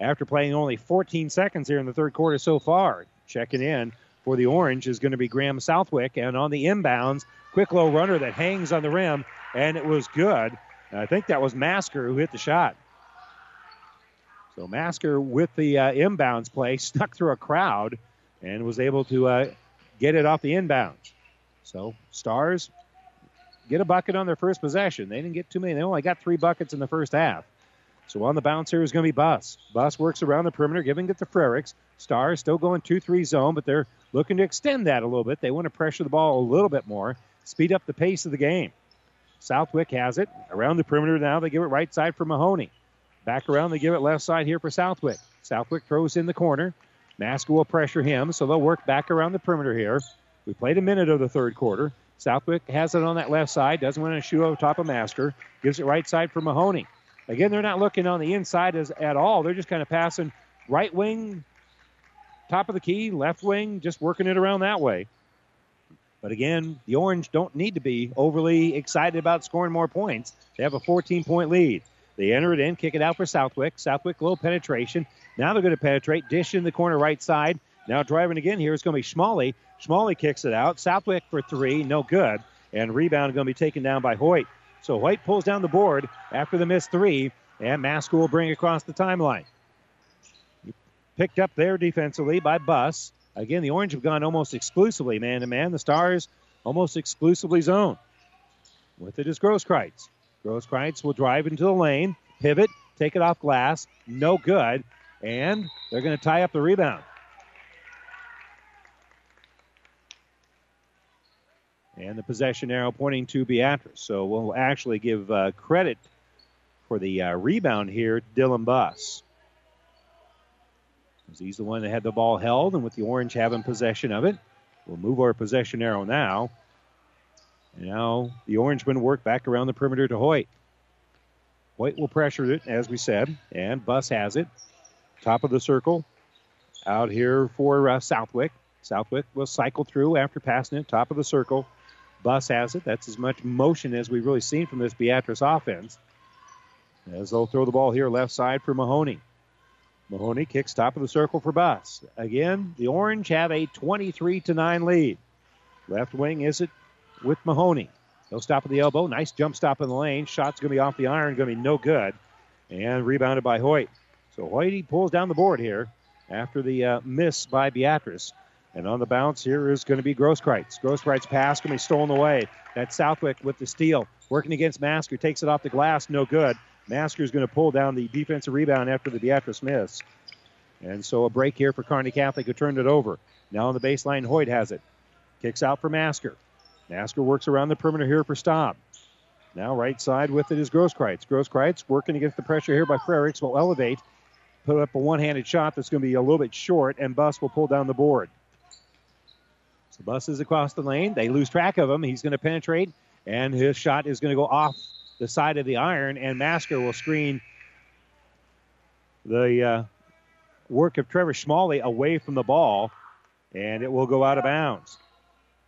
after playing only 14 seconds here in the third quarter so far. Checking in for the Orange is going to be Graham Southwick, and on the inbounds, quick low runner that hangs on the rim, and it was good. I think that was Masker who hit the shot. So Masker with the uh, inbounds play stuck through a crowd and was able to uh, get it off the inbounds. So Stars get a bucket on their first possession. They didn't get too many. They only got three buckets in the first half. So on the bounce here is going to be Buss. Buss works around the perimeter, giving it to Frericks. Stars still going 2 3 zone, but they're looking to extend that a little bit. They want to pressure the ball a little bit more, speed up the pace of the game. Southwick has it around the perimeter now. They give it right side for Mahoney. Back around, they give it left side here for Southwick. Southwick throws in the corner. Masker will pressure him, so they'll work back around the perimeter here. We played a minute of the third quarter. Southwick has it on that left side, doesn't want to shoot over top of Masker. Gives it right side for Mahoney. Again, they're not looking on the inside as, at all. They're just kind of passing right wing, top of the key, left wing, just working it around that way. But again, the Orange don't need to be overly excited about scoring more points. They have a 14 point lead. They enter it in, kick it out for Southwick. Southwick, low penetration. Now they're going to penetrate, dish in the corner right side. Now driving again here is going to be Schmalley. Schmalley kicks it out. Southwick for three, no good. And rebound going to be taken down by Hoyt. So Hoyt pulls down the board after the missed three, and Masker will bring across the timeline. Picked up there defensively by Buss. Again, the Orange have gone almost exclusively man to man. The Stars almost exclusively zone. With it is Grosskreitz. Grosskreitz will drive into the lane, pivot, take it off glass, no good, and they're going to tie up the rebound. And the possession arrow pointing to Beatrice. So we'll actually give uh, credit for the uh, rebound here Dylan Buss. He's the one that had the ball held, and with the Orange having possession of it, we'll move our possession arrow now. And now the Orangemen work back around the perimeter to Hoyt. Hoyt will pressure it, as we said, and Buss has it. Top of the circle. Out here for uh, Southwick. Southwick will cycle through after passing it, top of the circle. Buss has it. That's as much motion as we've really seen from this Beatrice offense. As they'll throw the ball here left side for Mahoney. Mahoney kicks top of the circle for Buss. Again, the Orange have a 23 to 9 lead. Left wing is it with Mahoney. He'll stop at the elbow. Nice jump stop in the lane. Shot's going to be off the iron, going to be no good. And rebounded by Hoyt. So Hoyt pulls down the board here after the uh, miss by Beatrice. And on the bounce here is going to be Grosskreitz. Grosskreitz pass going to be stolen away. That's Southwick with the steal. Working against Masker. Takes it off the glass. No good. Masker is going to pull down the defensive rebound after the Beatrice miss. And so a break here for Kearney Catholic who turned it over. Now on the baseline, Hoyt has it. Kicks out for Masker. Masker works around the perimeter here for Staub. Now right side with it is Grosskreitz. Grosskreitz working against the pressure here by Frericks will elevate, put up a one-handed shot that's going to be a little bit short, and Buss will pull down the board. So Buss is across the lane. They lose track of him. He's going to penetrate, and his shot is going to go off the side of the iron, and Masker will screen the uh, work of Trevor Schmalley away from the ball, and it will go out of bounds.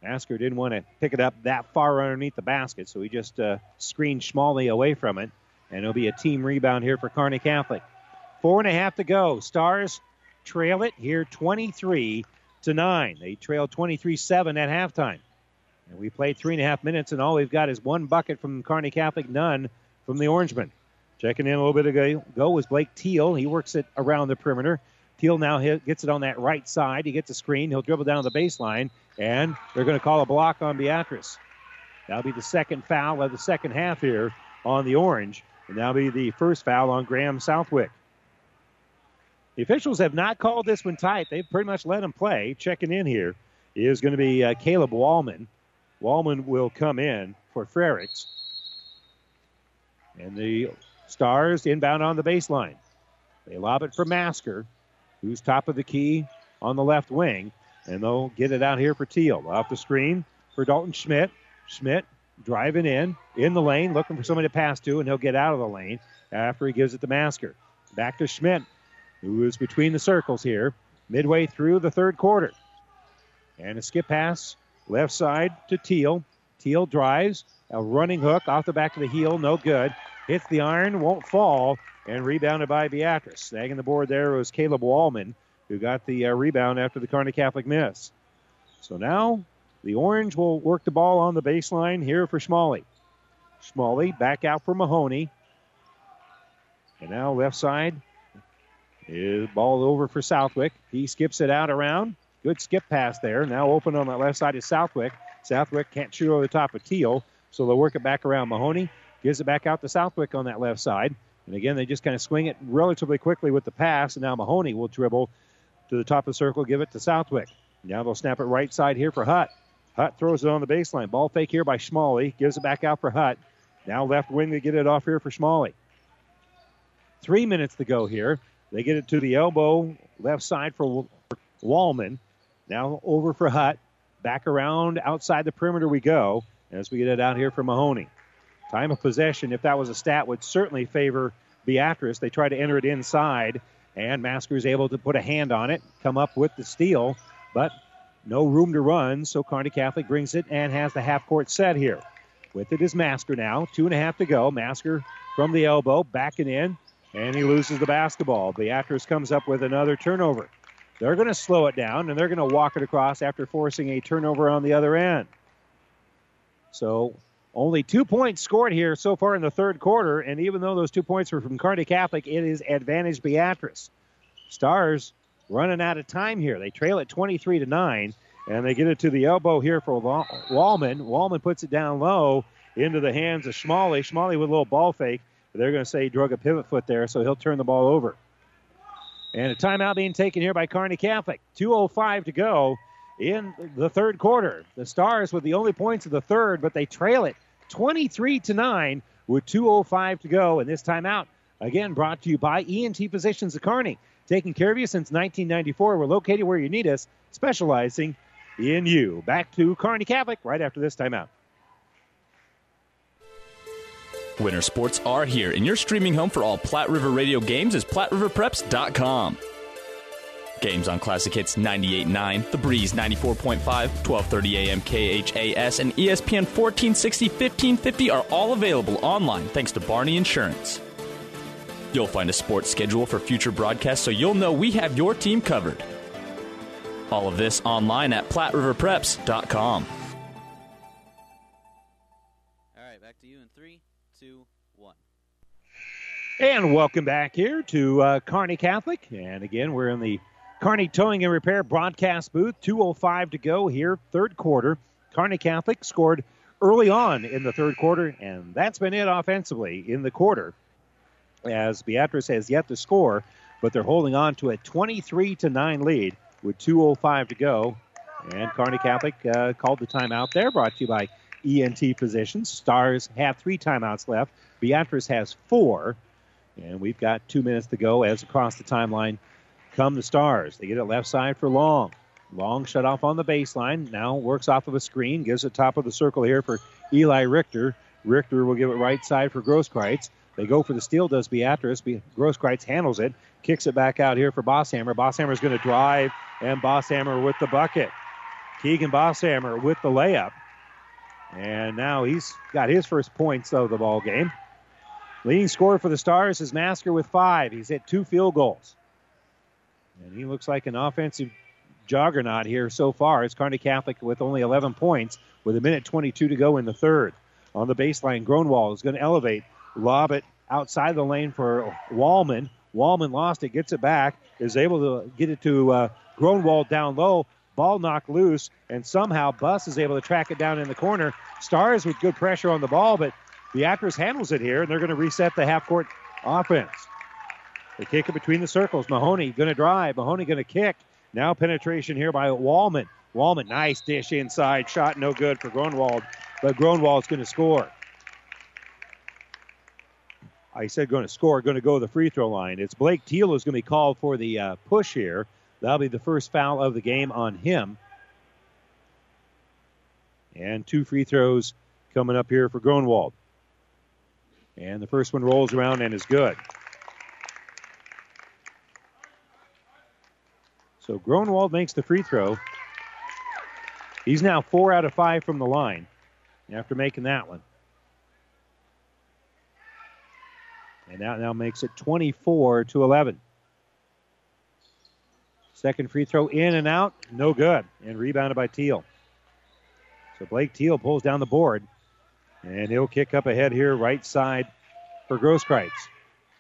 Masker didn't want to pick it up that far underneath the basket, so he just uh, screened Schmalley away from it, and it'll be a team rebound here for Kearney Catholic. Four and a half to go. Stars trail it here 23 to 9. They trail 23 7 at halftime. And we played three and a half minutes, and all we've got is one bucket from Kearney Catholic, none from the Orangemen. Checking in a little bit ago was Blake Teal. He works it around the perimeter. Teal now hit, gets it on that right side. He gets a screen. He'll dribble down the baseline, and they're going to call a block on Beatrice. That'll be the second foul of the second half here on the Orange, and that'll be the first foul on Graham Southwick. The officials have not called this one tight. They've pretty much let him play. Checking in here is going to be uh, Caleb Wallman. Wallman will come in for Frericks. And the Stars inbound on the baseline. They lob it for Masker who's top of the key on the left wing. And they'll get it out here for Teal. Off the screen for Dalton Schmidt. Schmidt driving in, in the lane, looking for somebody to pass to, and he'll get out of the lane after he gives it to Masker. Back to Schmidt, who is between the circles here, midway through the third quarter. And a skip pass, left side to Teal. Teal drives, a running hook off the back of the heel, no good. Hits the iron, won't fall, and rebounded by Beatrice. Snagging the board there was Caleb Wallman, who got the uh, rebound after the Kearney Catholic miss. So now the Orange will work the ball on the baseline here for Schmalley. Schmalley back out for Mahoney. And now left side is ball over for Southwick. He skips it out around. Good skip pass there. Now open on that left side is Southwick. Southwick can't shoot over the top of Teal. So they'll work it back around. Mahoney gives it back out to Southwick on that left side. And again, they just kind of swing it relatively quickly with the pass. And now Mahoney will dribble to the top of the circle, give it to Southwick. Now they'll snap it right side here for Hutt. Hutt throws it on the baseline. Ball fake here by Schmalley. Gives it back out for Hutt. Now left wing to get it off here for Schmalley. Three minutes to go here. They get it to the elbow, left side for Wallman. Now over for Hutt. Back around outside the perimeter we go as we get it out here for Mahoney. Time of possession, if that was a stat, would certainly favor Beatrice. They try to enter it inside, and Masker is able to put a hand on it, come up with the steal, but no room to run, so Kearney Catholic brings it and has the half court set here. With it is Masker now. Two and a half to go. Masker from the elbow, backing in, and he loses the basketball. Beatrice comes up with another turnover. They're going to slow it down, and they're going to walk it across after forcing a turnover on the other end. So only two points scored here so far in the third quarter, and even though those two points were from Kearney Catholic, it is advantage Beatrice. Stars running out of time here. They trail at 23 to 9, and they get it to the elbow here for Wallman. Wallman puts it down low into the hands of Schmalley. Schmalley with a little ball fake. They're going to say he drug a pivot foot there, so he'll turn the ball over. And a timeout being taken here by Kearney Catholic. 2.05 to go in the third quarter. The Stars with the only points of the third, but they trail it 23 to 9 with 2.05 to go. And this timeout, again, brought to you by ENT Physicians of Kearney. Taking care of you since 1994. We're located where you need us, specializing in you. Back to Kearney Catholic right after this timeout. Winter sports are here, and your streaming home for all Platte River Radio games is PlatteRiverPreps.com. Games on Classic Hits 98.9, The Breeze 94.5, 12:30 a.m. KHAS, and ESPN 1460, 1550 are all available online thanks to Barney Insurance. You'll find a sports schedule for future broadcasts so you'll know we have your team covered. All of this online at PlatteRiverPreps.com. And welcome back here to uh, Kearney Catholic. And again, we're in the Kearney Towing and Repair broadcast booth. 2.05 to go here, third quarter. Kearney Catholic scored early on in the third quarter, and that's been it offensively in the quarter. As Beatrice has yet to score, but they're holding on to a 23 to 9 lead with 2.05 to go. And Kearney Catholic uh, called the timeout there, brought to you by ENT Physicians. Stars have three timeouts left. Beatrice has four. And we've got two minutes to go as across the timeline come the Stars. They get it left side for Long. Long shut off on the baseline. Now works off of a screen. Gives it top of the circle here for Eli Richter. Richter will give it right side for Grosskreitz. They go for the steal, does. Be- Grosskreitz handles it, kicks it back out here for Bosshammer. Bosshammer is going to drive, and Bosshammer with the bucket. Keegan Bosshammer with the layup. And now he's got his first points of the ball game. Leading scorer for the Stars is Masker with five. He's hit two field goals. And he looks like an offensive juggernaut here so far. It's Kearney Catholic with only 11 points with a minute 22 to go in the third. On the baseline, Gronwald is going to elevate, lob it outside the lane for Wallman. Wallman lost it, gets it back, is able to get it to uh, down low. Ball knocked loose, and somehow Buss is able to track it down in the corner. Stars with good pressure on the ball, but Beatrice handles it here, and they're going to reset the half court offense. They kick it between the circles. Mahoney going to drive. Mahoney going to kick. Now penetration here by Wallman. Wallman, nice dish inside. Shot no good for Gronwald, but Gronwald's going to score. I said going to score, going to go to the free throw line. It's Blake Teal who's going to be called for the uh, push here. That'll be the first foul of the game on him. And two free throws coming up here for Gronwald. And the first one rolls around and is good. So Gronwald makes the free throw. He's now four out of five from the line after making that one. And that now makes it 24 to 11. Second free throw in and out, no good, and rebounded by Teal. So Blake Teal pulls down the board. And he'll kick up ahead here, right side for Grosskreitz.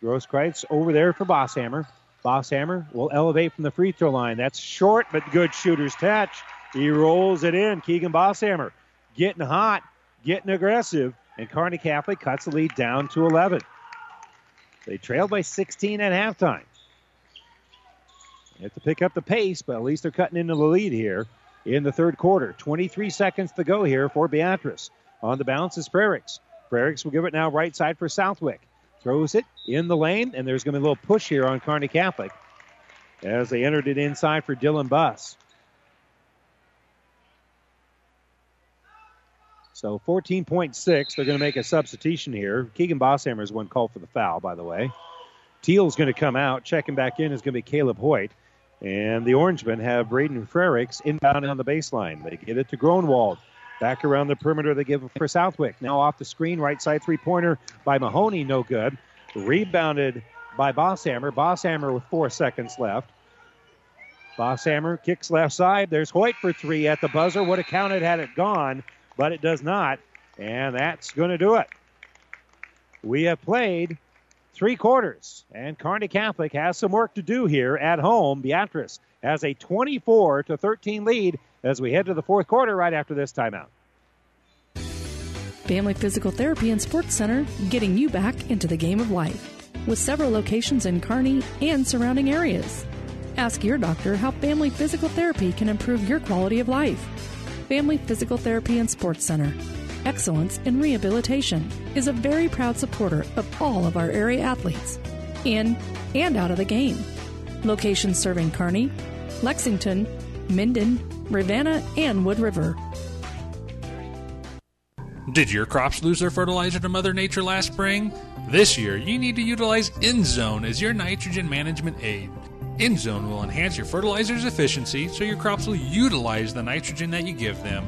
Grosskreitz over there for Bosshammer. Bosshammer will elevate from the free throw line. That's short, but good shooter's touch. He rolls it in. Keegan Bosshammer getting hot. getting aggressive, and Kearney Catholic cuts the lead down to 11. They trailed by 16 at halftime. They have to pick up the pace, but at least they're cutting into the lead here in the third quarter. 23 seconds to go here for Beatrice. On the bounce is Frericks. Frericks will give it now right side for Southwick. Throws it in the lane, and there's going to be a little push here on Kearney Catholic as they entered it inside for Dylan Buss. So 14.6. They're going to make a substitution here. Keegan Bosshammer is one called for the foul, by the way. Teal's going to come out. Checking back in is going to be Caleb Hoyt. And the Orangemen have Braden Frericks inbound on the baseline. They get it to Gronwald. Back around the perimeter, they give for Southwick. Now off the screen, right side three pointer by Mahoney, no good. Rebounded by Bosshammer. Bosshammer with four seconds left. Bosshammer kicks left side. There's Hoyt for three at the buzzer. Would have counted had it gone, but it does not. And that's going to do it. We have played three quarters, and Kearney Catholic has some work to do here at home. Beatrice has a 24 to 13 lead as we head to the fourth quarter right after this timeout. Family Physical Therapy and Sports Center, getting you back into the game of life. With several locations in Kearney and surrounding areas. Ask your doctor how Family Physical Therapy can improve your quality of life. Family Physical Therapy and Sports Center. Excellence in Rehabilitation is a very proud supporter of all of our area athletes, in and out of the game. Locations serving Kearney, Lexington, Minden, Ravenna, and Wood River. Did your crops lose their fertilizer to Mother Nature last spring? This year, you need to utilize InZone as your nitrogen management aid. InZone will enhance your fertilizer's efficiency so your crops will utilize the nitrogen that you give them.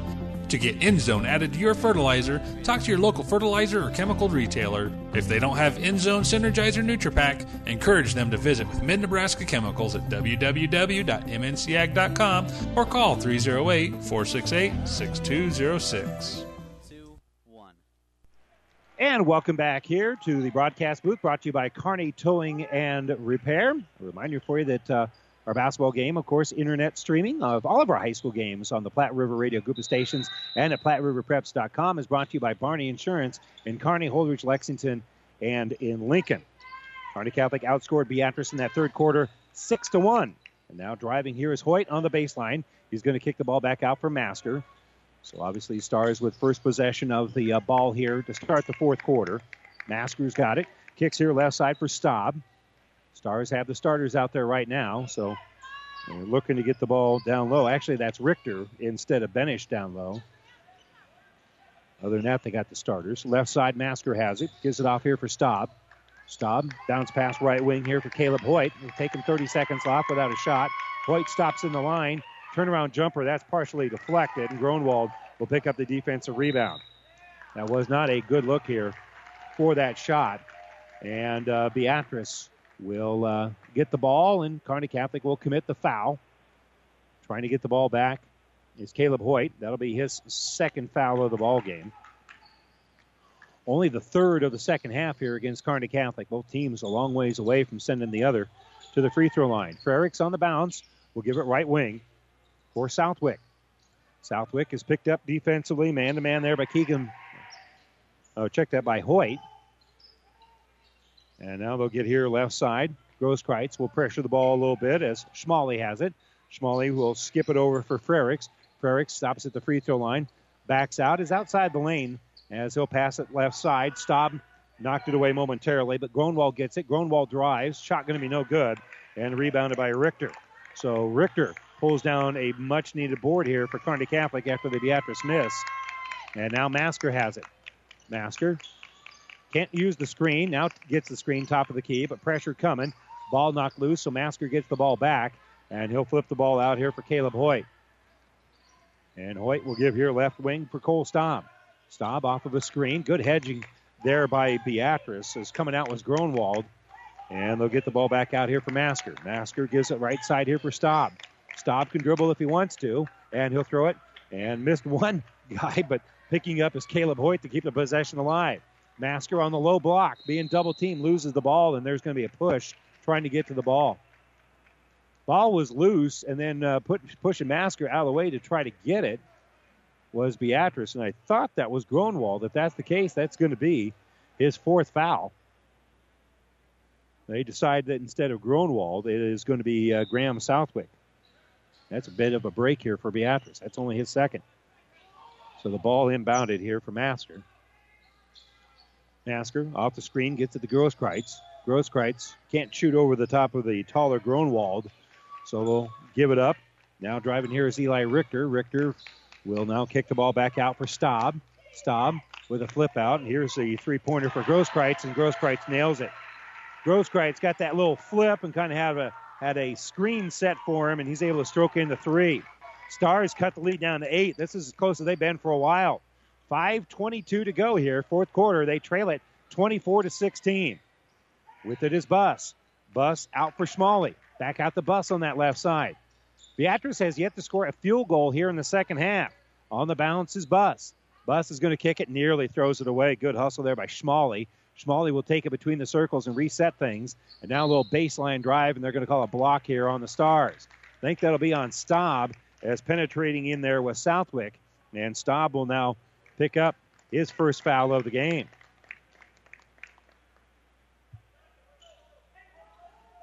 To get InZone added to your fertilizer, talk to your local fertilizer or chemical retailer. If they don't have InZone Synergizer NutriPack, encourage them to visit with Mid Nebraska Chemicals at www.mncag.com or call 308 468 6206. And welcome back here to the broadcast booth brought to you by Kearney Towing and Repair. A reminder for you that uh, our basketball game, of course, internet streaming of all of our high school games on the Platte River Radio group of stations and at PlatteRiverPreps.com is brought to you by Barney Insurance in Kearney, Holdrege, Lexington, and in Lincoln. Kearney Catholic outscored Beatrice in that third quarter, six to one. And now driving here is Hoyt on the baseline. He's going to kick the ball back out for Masker. So obviously, Stars with first possession of the uh, ball here to start the fourth quarter. Masker's got it. Kicks here left side for Staub. Stars have the starters out there right now, so they're looking to get the ball down low. Actually, that's Richter instead of Benish down low. Other than that, they got the starters. Left side, Masker has it. Gives it off here for Staub. Staub bounce pass right wing here for Caleb Hoyt. It'll take him 30 seconds off without a shot. Hoyt stops in the line. Turnaround jumper, that's partially deflected, and Gronwald will pick up the defensive rebound. That was not a good look here for that shot. And uh, Beatrice will uh, get the ball, and Kearney Catholic will commit the foul. Trying to get the ball back is Caleb Hoyt. That'll be his second foul of the ball game. Only the third of the second half here against Kearney Catholic. Both teams a long ways away from sending the other to the free throw line. Frericks on the bounce. will give it right wing for Southwick. Southwick is picked up defensively, man to man there by Keegan. Oh, check that by Hoyt. And now they'll get here left side. Grosskreitz will pressure the ball a little bit as Schmalley has it. Schmalley will skip it over for Frericks. Frericks stops at the free throw line, backs out, is outside the lane as he'll pass it left side. Staub knocked it away momentarily, but Gronwald gets it. Gronwald drives. Shot going to be no good. And rebounded by Richter. So Richter pulls down a much needed board here for Kearney Catholic after the Beatrice miss. And now Masker has it. Masker can't use the screen. Now gets the screen top of the key, but pressure coming. Ball knocked loose, so Masker gets the ball back, and he'll flip the ball out here for Caleb Hoyt. And Hoyt will give here left wing for Cole Staub. Staub off of a screen. Good hedging there by Beatrice as coming out was Gronwald. And they'll get the ball back out here for Masker. Masker gives it right side here for Staub. Staub can dribble if he wants to, and he'll throw it. And missed one guy, but picking up is Caleb Hoyt to keep the possession alive. Masker on the low block, being double team, loses the ball, and there's going to be a push trying to get to the ball. Ball was loose, and then uh, put, pushing Masker out of the way to try to get it. was Beatrice, and I thought that was Gronwald. If that's the case, that's going to be his fourth foul. They decide that instead of Gronwald, it is going to be uh, Graham Southwick. That's a bit of a break here for Beatrice. That's only his second. So the ball inbounded here for Masker. Masker off the screen gets it to Grosskreitz. Grosskreitz can't shoot over the top of the taller Gronwald, so they'll give it up. Now driving here is Eli Richter. Richter will now kick the ball back out for Staub. Staub with a flip out. And here's the three pointer for Grosskreitz, and Grosskreitz nails it. Grosskreitz got that little flip and kind of have a had a screen set for him, and he's able to stroke in the three. Stars cut the lead down to eight. This is as close as they've been for a while. 5:22 to go here, fourth quarter. They trail it 24 to 16. With it is Buss. Buss out for Schmalley. Back out the bus on that left side. Beatrice has yet to score a field goal here in the second half. On the bounce is Buss. Buss is going to kick it, nearly throws it away. Good hustle there by Schmalley. Schmalley will take it between the circles and reset things. And now a little baseline drive, and they're going to call a block here on the Stars. I think that'll be on Staub as penetrating in there with Southwick. And Staub will now pick up his first foul of the game.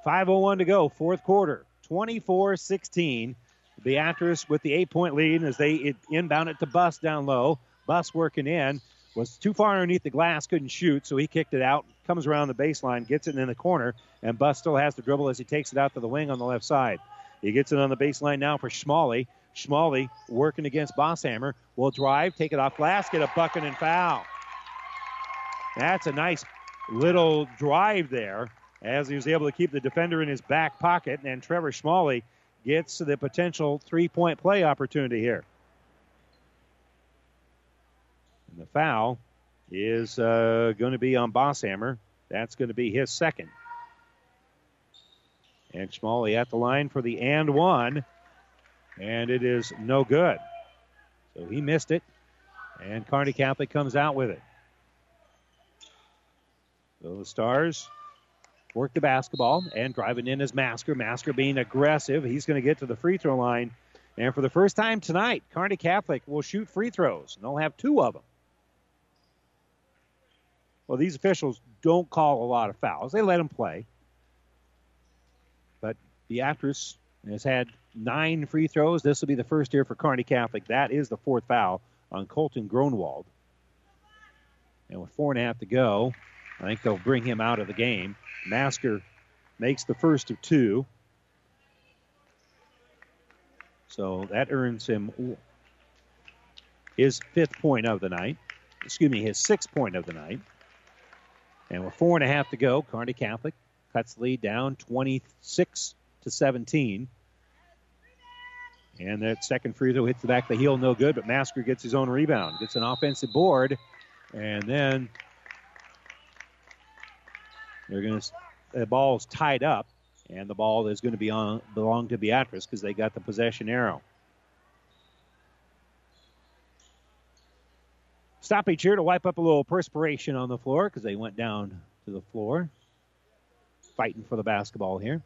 5.01 to go, fourth quarter. 24 16. The Beatrice with the eight point lead as they inbound it to Buss down low. Buss working in. Was too far underneath the glass, couldn't shoot, so he kicked it out. Comes around the baseline, gets it in the corner, and Buss still has to dribble as he takes it out to the wing on the left side. He gets it on the baseline now for Schmalley. Schmalley working against Bosshammer. Will drive, take it off glass, get a bucket and foul. That's a nice little drive there as he was able to keep the defender in his back pocket. And Trevor Schmalley gets the potential three point play opportunity here. And the foul is uh, going to be on Bosshammer. That's going to be his second. And Schmalley at the line for the and one. And it is no good. So he missed it. And Kearney Catholic comes out with it. So the Stars work the basketball and driving in is Masker. Masker being aggressive. He's going to get to the free throw line. And for the first time tonight, Kearney Catholic will shoot free throws. And they'll have two of them. Well, these officials don't call a lot of fouls. They let them play. But Beatrice has had nine free throws. This will be the first here for Kearney Catholic. That is the fourth foul on Colton Gronwald. And with four and a half to go, I think they'll bring him out of the game. Masker makes the first of two. So that earns him his fifth point of the night. Excuse me, his sixth point of the night. And with four and a half to go, Kearney Catholic cuts lead down 26 to 17. And that second free throw hits the back of the heel, no good, but Masker gets his own rebound, gets an offensive board, and then they're going to the ball's tied up, and the ball is going to be on belong to Beatrice because they got the possession arrow. Stoppage here to wipe up a little perspiration on the floor because they went down to the floor, fighting for the basketball here.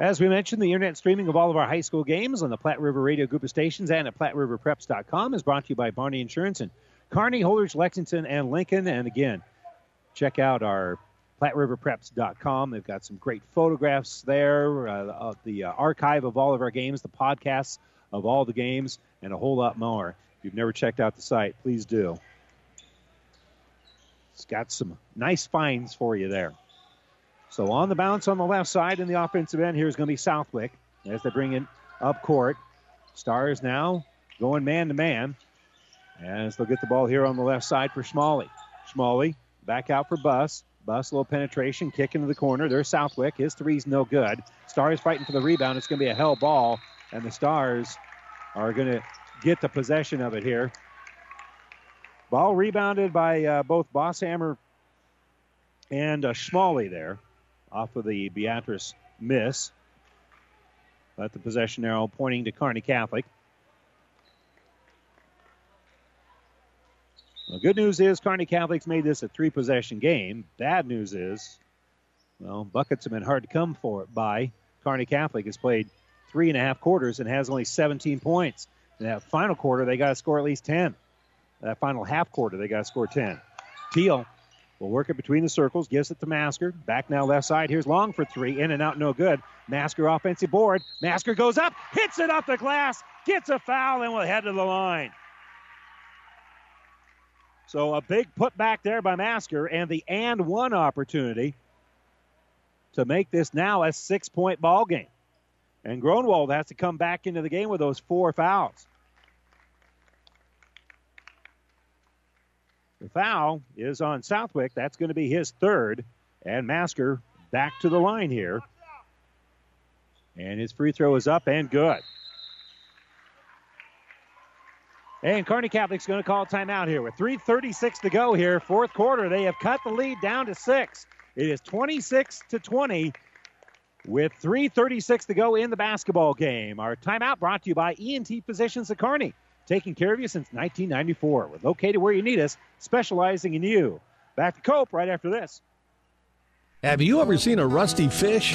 As we mentioned, the internet streaming of all of our high school games on the Platte River Radio Group of Stations and at PlatteRiverPreps.com is brought to you by Barney Insurance and Kearney, Holdrege, Lexington, and Lincoln. And again, check out our PlatteRiverPreps.com. They've got some great photographs there, uh, of the uh, archive of all of our games, the podcasts of all the games, and a whole lot more. If you've never checked out the site, please do. It's got some nice finds for you there. So on the bounce on the left side in the offensive end, here's going to be Southwick as they bring it up court. Stars now going man to man as they'll get the ball here on the left side for Schmalley. Schmalley back out for Buss. Buss, little penetration, kick into the corner. There's Southwick. His three's no good. Stars fighting for the rebound. It's going to be a hell ball, and the Stars are going to get the possession of it here. Ball rebounded by uh, both Bosshammer and uh, Schmalley there off of the Beatrice miss. But the possession arrow pointing to Kearney Catholic. The good news is Kearney Catholic's made this a three possession game. Bad news is, well, buckets have been hard to come for it by. Kearney Catholic has played three and a half quarters and has only 17 points. In that final quarter, they got to score at least 10. That final half quarter, they got to score 10. Teal will work it between the circles, gives it to Masker. Back now left side. Here's Long for three. In and out, no good. Masker offensive board. Masker goes up, hits it off the glass, gets a foul, and will head to the line. So a big putback there by Masker and the and one opportunity to make this now a six point ball game. And Gronwald has to come back into the game with those four fouls. The foul is on Southwick. That's going to be his third. And Masker back to the line here. And his free throw is up and good. And Kearney Catholic's going to call timeout here with 3:36 to go here, fourth quarter. They have cut the lead down to six. It is 26 to 20 with 3:36 to go in the basketball game. Our timeout brought to you by ENT Physicians of Kearney, taking care of you since 1994. We're located where you need us, specializing in you. Back to Cope right after this. Have you ever seen a rusty fish?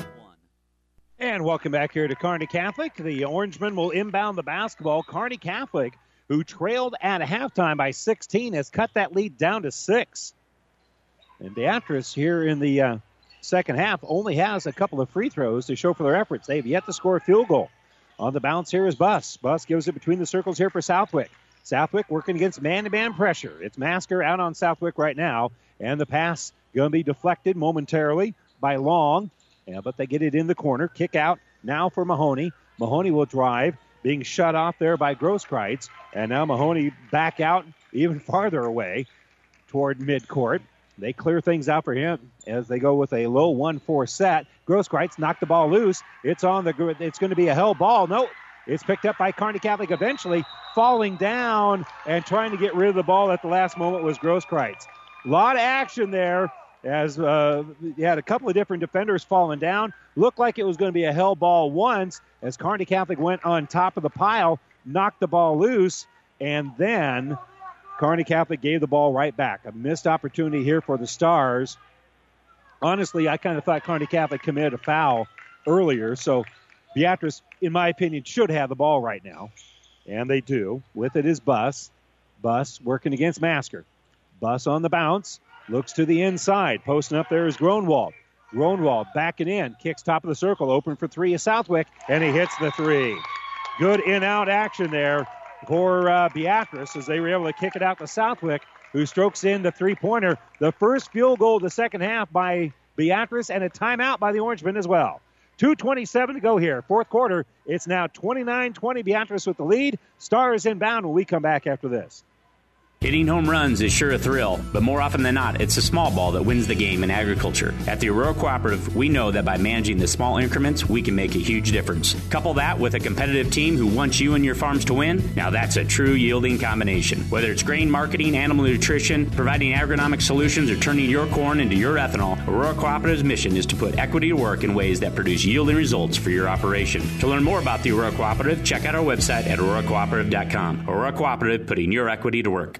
And welcome back here to Kearney Catholic. The Orangemen will inbound the basketball. Kearney Catholic, who trailed at halftime by 16, has cut that lead down to six. And Beatrice here in the uh, second half only has a couple of free throws to show for their efforts. They've yet to score a field goal. On the bounce here is Buss. Buss gives it between the circles here for Southwick. Southwick working against man-to-man pressure. It's Masker out on Southwick right now, and the pass going to be deflected momentarily by Long. Yeah, but they get it in the corner. Kick out now for Mahoney. Mahoney will drive, being shut off there by Grosskreitz. And now Mahoney back out even farther away toward midcourt. They clear things out for him as they go with a low 1-4 set. Grosskreitz knocked the ball loose. It's on the. It's going to be a hell ball. No, it's picked up by Kearney Catholic. Eventually, falling down and trying to get rid of the ball at the last moment was Grosskreitz. A lot of action there as uh, you had a couple of different defenders falling down. Looked like it was going to be a hell ball once as Kearney Catholic went on top of the pile, knocked the ball loose, and then Kearney Catholic gave the ball right back. A missed opportunity here for the Stars. Honestly, I kind of thought Kearney Catholic committed a foul earlier, so Beatrice, in my opinion, should have the ball right now. And they do. With it is Buss. Buss working against Masker. Buss on the bounce. Looks to the inside. Posting up there is Gronwald. Gronwald backing in. Kicks top of the circle. Open for three is Southwick. And he hits the three. Good in out action there for uh, Beatrice as they were able to kick it out to Southwick, who strokes in the three pointer. The first field goal of the second half by Beatrice and a timeout by the Orangemen as well. 2.27 to go here. Fourth quarter. It's now 29 20 Beatrice with the lead. Stars inbound when we come back after this. Hitting home runs is sure a thrill, but more often than not, it's the small ball that wins the game in agriculture. At the Aurora Cooperative, we know that by managing the small increments, we can make a huge difference. Couple that with a competitive team who wants you and your farms to win, now that's a true yielding combination. Whether it's grain marketing, animal nutrition, providing agronomic solutions, or turning your corn into your ethanol, Aurora Cooperative's mission is to put equity to work in ways that produce yielding results for your operation. To learn more about the Aurora Cooperative, check out our website at auroracooperative.com. Aurora Cooperative, putting your equity to work.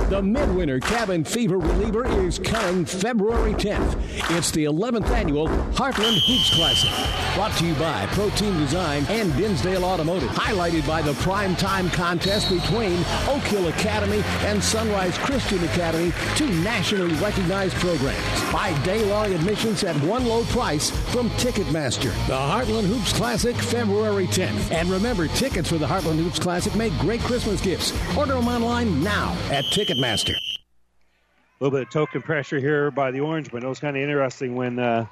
The Midwinter Cabin Fever Reliever is coming February 10th. It's the 11th annual Heartland Hoops Classic. Brought to you by Protein Design and Dinsdale Automotive. Highlighted by the prime time contest between Oak Hill Academy and Sunrise Christian Academy, two nationally recognized programs. Buy day-long admissions at one low price from Ticketmaster. The Heartland Hoops Classic, February 10th. And remember, tickets for the Heartland Hoops Classic make great Christmas gifts. Order them online now at Ticketmaster. A little bit of token pressure here by the Orangemen. It was kind of interesting when uh,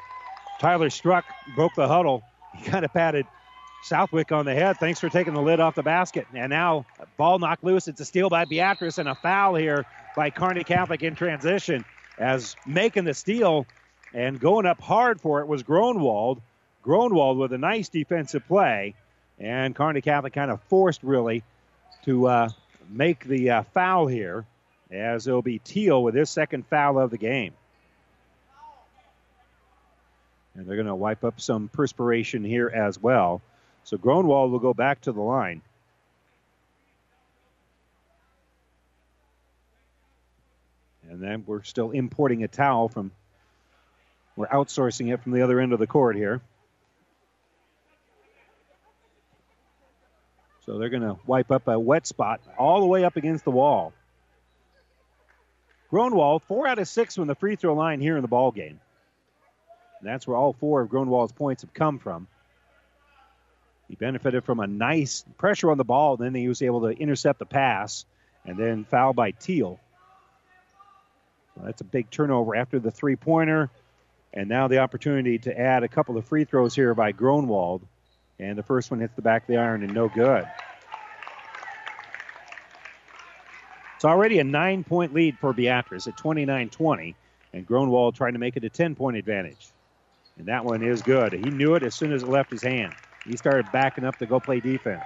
Tyler Struck broke the huddle. He kind of patted Southwick on the head. Thanks for taking the lid off the basket. And now, ball knocked loose. It's a steal by Beatrice and a foul here by Kearney Catholic in transition. As making the steal and going up hard for it was Gronwald. Gronwald with a nice defensive play. And Kearney Catholic kind of forced, really, to uh, make the uh, foul here, as it'll be Teal with his second foul of the game. And they're going to wipe up some perspiration here as well. So Gronwald will go back to the line. And then we're still importing a towel from, we're outsourcing it from the other end of the court here. So they're going to wipe up a wet spot all the way up against the wall. Gronwald, four out of six from the free throw line here in the ball game. And that's where all four of Gronwald's points have come from. He benefited from a nice pressure on the ball, then he was able to intercept the pass, and then foul by Teal. So that's a big turnover after the three pointer, and now the opportunity to add a couple of free throws here by Gronwald. And the first one hits the back of the iron and no good. It's already a nine point lead for Beatrice at 29 20, and Gronwald trying to make it a 10 point advantage. And that one is good. He knew it as soon as it left his hand. He started backing up to go play defense.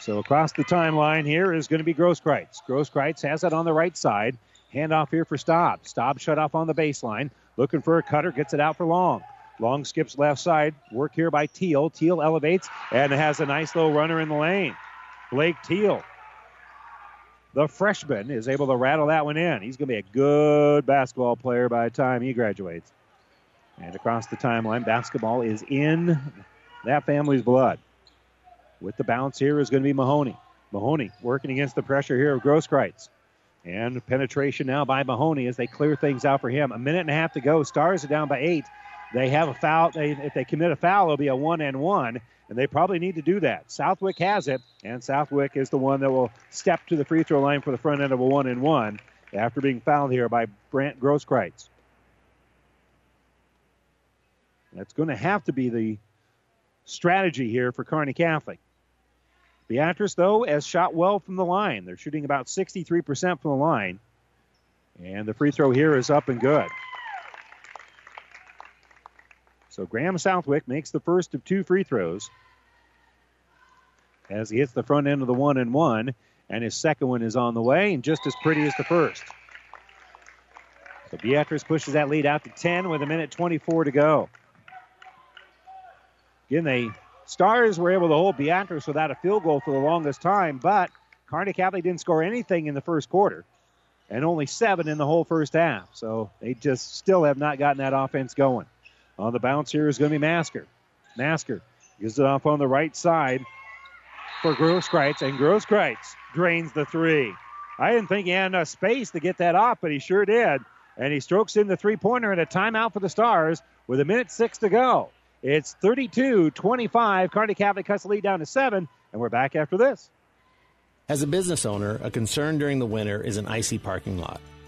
So across the timeline here is going to be Grosskreitz. Grosskreitz has it on the right side. Handoff here for Staub. Staub shut off on the baseline. Looking for a cutter, gets it out for Long. Long skips left side. Work here by Teal. Teal elevates and has a nice little runner in the lane. Blake Teal, the freshman, is able to rattle that one in. He's going to be a good basketball player by the time he graduates. And across the timeline, basketball is in that family's blood. With the bounce here is going to be Mahoney. Mahoney working against the pressure here of Grosskreitz. And penetration now by Mahoney as they clear things out for him. A minute and a half to go. Stars are down by eight. They have a foul. They, if they commit a foul, it'll be a one and one, and they probably need to do that. Southwick has it, and Southwick is the one that will step to the free throw line for the front end of a one and one after being fouled here by Brant Grosskreitz. That's going to have to be the strategy here for Kearney Catholic. Beatrice, though, has shot well from the line. They're shooting about 63% from the line. And the free throw here is up and good. So Graham Southwick makes the first of two free throws as he hits the front end of the one and one, and his second one is on the way, and just as pretty as the first. So Beatrice pushes that lead out to 10 with a minute 24 to go. Again, the Stars were able to hold Beatrice without a field goal for the longest time, but Kearney Catholic didn't score anything in the first quarter and only seven in the whole first half. So they just still have not gotten that offense going. On the bounce here is going to be Masker. Masker gives it off on the right side for Grosskreitz, and Grosskreitz drains the three. I didn't think he had enough space to get that off, but he sure did. And he strokes in the three pointer and a timeout for the Stars with a minute six to go. It's 32 25. Kearney Catholic cuts the lead down to seven, and we're back after this. As a business owner, a concern during the winter is an icy parking lot.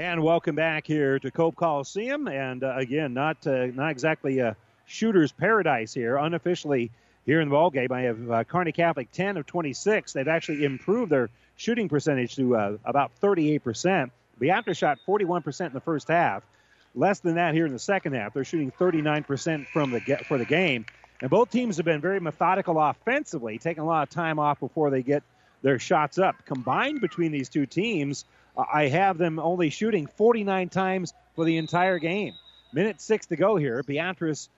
And welcome back here to Cope Coliseum. And uh, again, not uh, not exactly a shooter's paradise here. Unofficially here in the ball game, I have uh, Kearney Catholic 10 of 26. They've actually improved their shooting percentage to uh, about 38 percent. The after shot 41 percent in the first half. Less than that here in the second half. They're shooting 39 percent from the get, for the game. And both teams have been very methodical offensively, taking a lot of time off before they get their shots up. Combined between these two teams, Uh, I have them only shooting 49 times for the entire game. Minute six to go here. Beatrice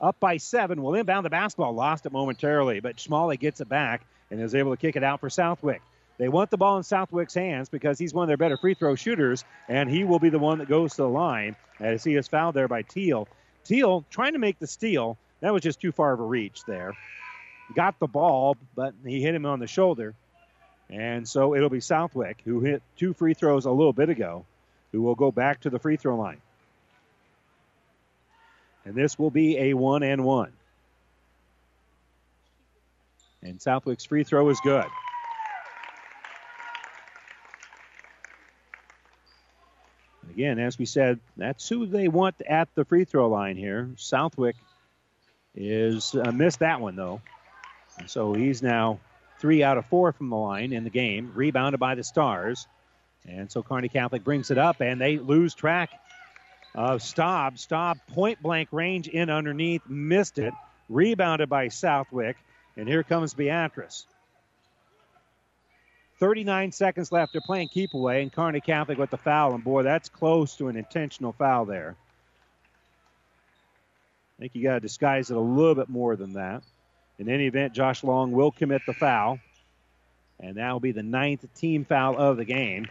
up by seven will inbound the basketball. Lost it momentarily, but Schmalley gets it back and is able to kick it out for Southwick. They want the ball in Southwick's hands because he's one of their better free throw shooters, and he will be the one that goes to the line as he is fouled there by Teal. Teal trying to make the steal. That was just too far of a reach there. Got the ball, but he hit him on the shoulder. And so it'll be Southwick, who hit two free throws a little bit ago, who will go back to the free throw line. And this will be a one and one. And Southwick's free throw is good. Again, as we said, that's who they want at the free throw line here. Southwick is uh, missed that one though, and so he's now three out of four from the line in the game, rebounded by the Stars, and so Kearney Catholic brings it up, and they lose track of Staub. Staub point blank range in underneath, missed it, rebounded by Southwick, and here comes Beatrice. 39 seconds left. They're playing keep away, and Kearney Catholic with the foul. And boy, that's close to an intentional foul there. I think you got to disguise it a little bit more than that. In any event, Josh Long will commit the foul, and that will be the ninth team foul of the game.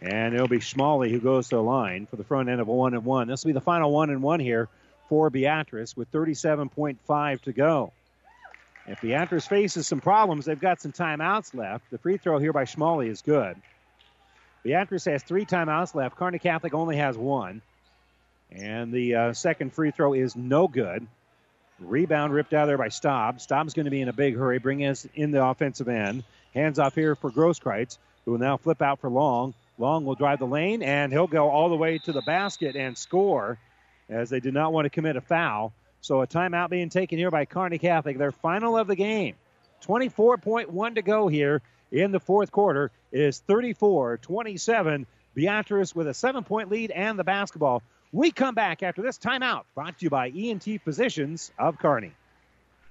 And it'll be Schmalley who goes to the line for the front end of a one and one. This will be the final one and one here for Beatrice with 37.5 to go. If Beatrice faces some problems, they've got some timeouts left. The free throw here by Schmalley is good. Beatrice has three timeouts left. Kearney Catholic only has one. And the uh, second free throw is no good. Rebound ripped out there by Staub. Staub's going to be in a big hurry, bringing us in the offensive end. Hands off here for Grosskreitz, who will now flip out for Long. Long will drive the lane, and he'll go all the way to the basket and score as they did not want to commit a foul. So a timeout being taken here by Kearney Catholic. Their final of the game. 24.1 to go here in the fourth quarter. It is 34 27. Beatrice with a seven point lead and the basketball. We come back after this timeout brought to you by ENT Physicians of Kearney.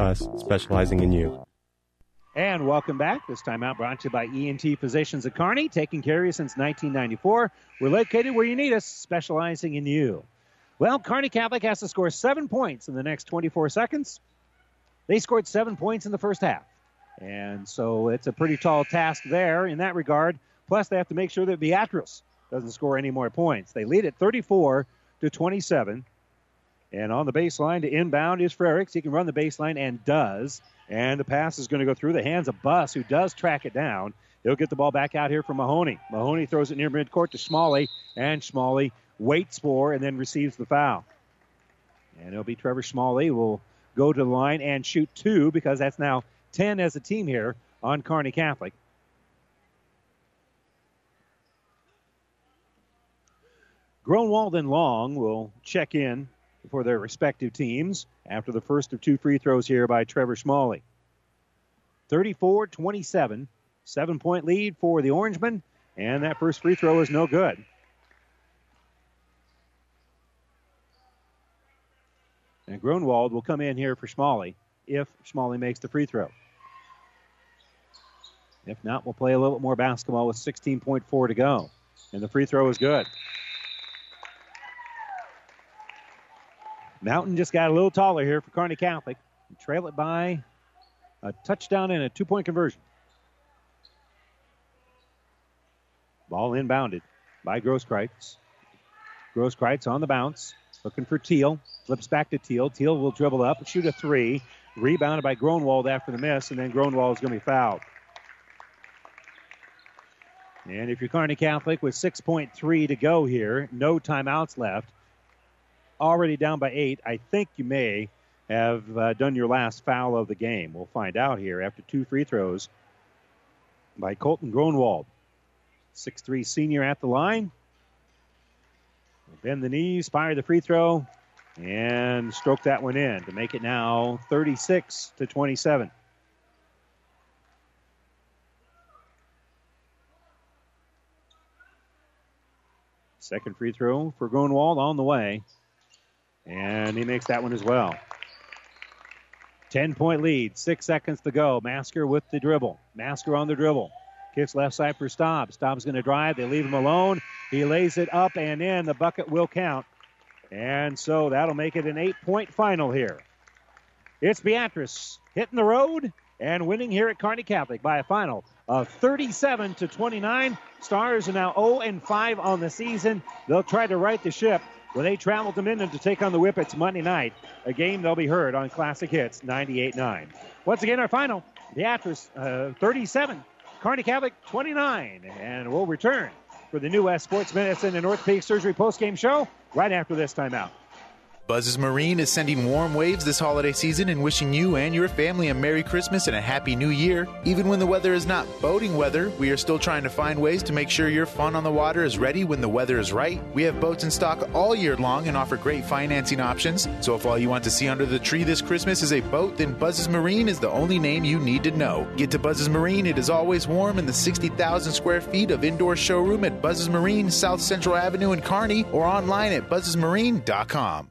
us, specializing in you. And welcome back. This time out brought to you by ENT Physicians of Kearney, taking care of you since 1994. We're located where you need us, specializing in you. Well, Kearney Catholic has to score seven points in the next 24 seconds. They scored seven points in the first half. And so it's a pretty tall task there in that regard. Plus, they have to make sure that Beatrice doesn't score any more points. They lead at 34 to 27. And on the baseline to inbound is Frericks. He can run the baseline and does. And the pass is going to go through the hands of Buss, who does track it down. He'll get the ball back out here for Mahoney. Mahoney throws it near midcourt to Schmalley, and Schmalley waits for and then receives the foul. And it'll be Trevor Schmalley will go to the line and shoot two because that's now 10 as a team here on Kearney Catholic. Gronwald and Long will check in for their respective teams after the first of two free throws here by Trevor Schmalley. 34 27, seven point lead for the Orangemen, and that first free throw is no good. And Gronwald will come in here for Schmalley if Schmalley makes the free throw. If not, we'll play a little bit more basketball with 16.4 to go. And the free throw is good. Mountain just got a little taller here for Kearney Catholic. Trail it by a touchdown and a two point conversion. Ball inbounded by Grosskreitz. Grosskreitz on the bounce, looking for Teal. Flips back to Teal. Teal will dribble up, shoot a three. Rebounded by Gronwald after the miss, and then Gronwald is going to be fouled. And if you're Kearney Catholic with 6.3 to go here, no timeouts left, already down by eight, I think you may have uh, done your last foul of the game. We'll find out here after two free throws by Colton Gronwald. 6'3 senior at the line. Bend the knees, fire the free throw, and stroke that one in to make it now 36 to 27. Second free throw for Gronwald on the way. And he makes that one as well. 10 point lead, six seconds to go. Masker with the dribble. Masker on the dribble. Kicks left side for Staub. Staub's going to drive. They leave him alone. He lays it up and in. The bucket will count. And so that'll make it an eight point final here. It's Beatrice hitting the road and winning here at Kearney Catholic by a final of 37 to 29. Stars are now 0 and 5 on the season. They'll try to right the ship when they travel to Minden to take on the Whippets Monday night, a game they'll be heard on Classic Hits 98.9. Once again, our final, Beatrice uh, 37, Kearney Catholic 29, and we'll return for the New West Sports Medicine and Orthopedic Surgery postgame show right after this timeout. Buzz's Marine is sending warm waves this holiday season and wishing you and your family a Merry Christmas and a Happy New Year. Even when the weather is not boating weather, we are still trying to find ways to make sure your fun on the water is ready when the weather is right. We have boats in stock all year long and offer great financing options. So if all you want to see under the tree this Christmas is a boat, then Buzz's Marine is the only name you need to know. Get to Buzz's Marine, it is always warm in the 60,000 square feet of indoor showroom at Buzz's Marine, South Central Avenue in Kearney, or online at buzzesmarine.com.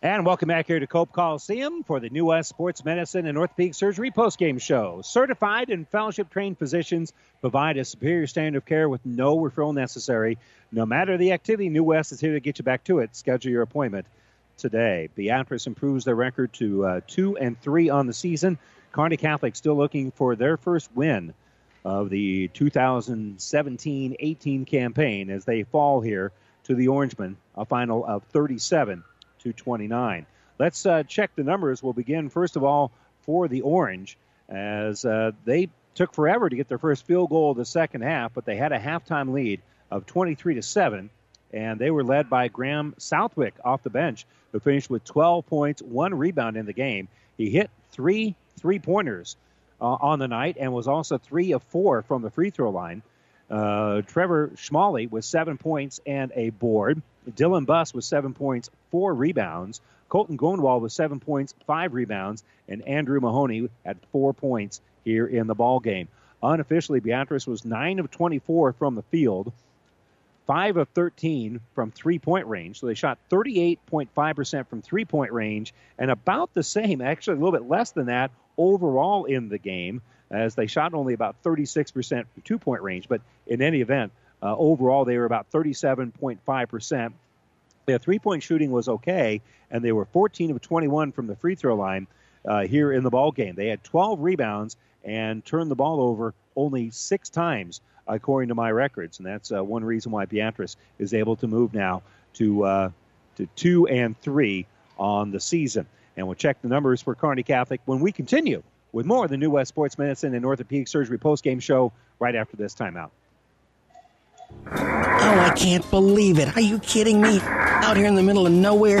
And welcome back here to Cope Coliseum for the New West Sports Medicine and Orthopedic Surgery postgame show. Certified and fellowship trained physicians provide a superior standard of care with no referral necessary. No matter the activity, New West is here to get you back to it. Schedule your appointment today. Beatrice improves their record to uh, two and three on the season. Kearney Catholic still looking for their first win of the 2017-18 campaign as they fall here to the Orangemen, a final of 37 to 29. Let's uh, check the numbers. We'll begin, first of all, for the Orange, as uh, they took forever to get their first field goal of the second half, but they had a halftime lead of 23 to 7, and they were led by Graham Southwick off the bench, who finished with 12 points, one rebound in the game. He hit three three pointers uh, on the night and was also three of four from the free throw line. Uh, Trevor Schmalley with seven points and a board. Dylan Buss with seven points, four rebounds. Colton Gronwald with seven points, five rebounds, and Andrew Mahoney at four points here in the ball game. Unofficially, Beatrice was nine of 24 from the field, five of 13 from three-point range. So they shot 38.5% from three-point range, and about the same, actually a little bit less than that overall in the game, as they shot only about 36% from two-point range. But in any event, uh, overall, they were about 37.5%. Their three point shooting was okay, and they were 14 of 21 from the free throw line uh, here in the ball game. They had 12 rebounds and turned the ball over only six times, according to my records. And that's uh, one reason why Beatrice is able to move now to, uh, to two and three on the season. And we'll check the numbers for Kearney Catholic when we continue with more of the New West Sports Medicine and Orthopedic Surgery postgame show right after this timeout. Oh, I can't believe it. Are you kidding me? Out here in the middle of nowhere,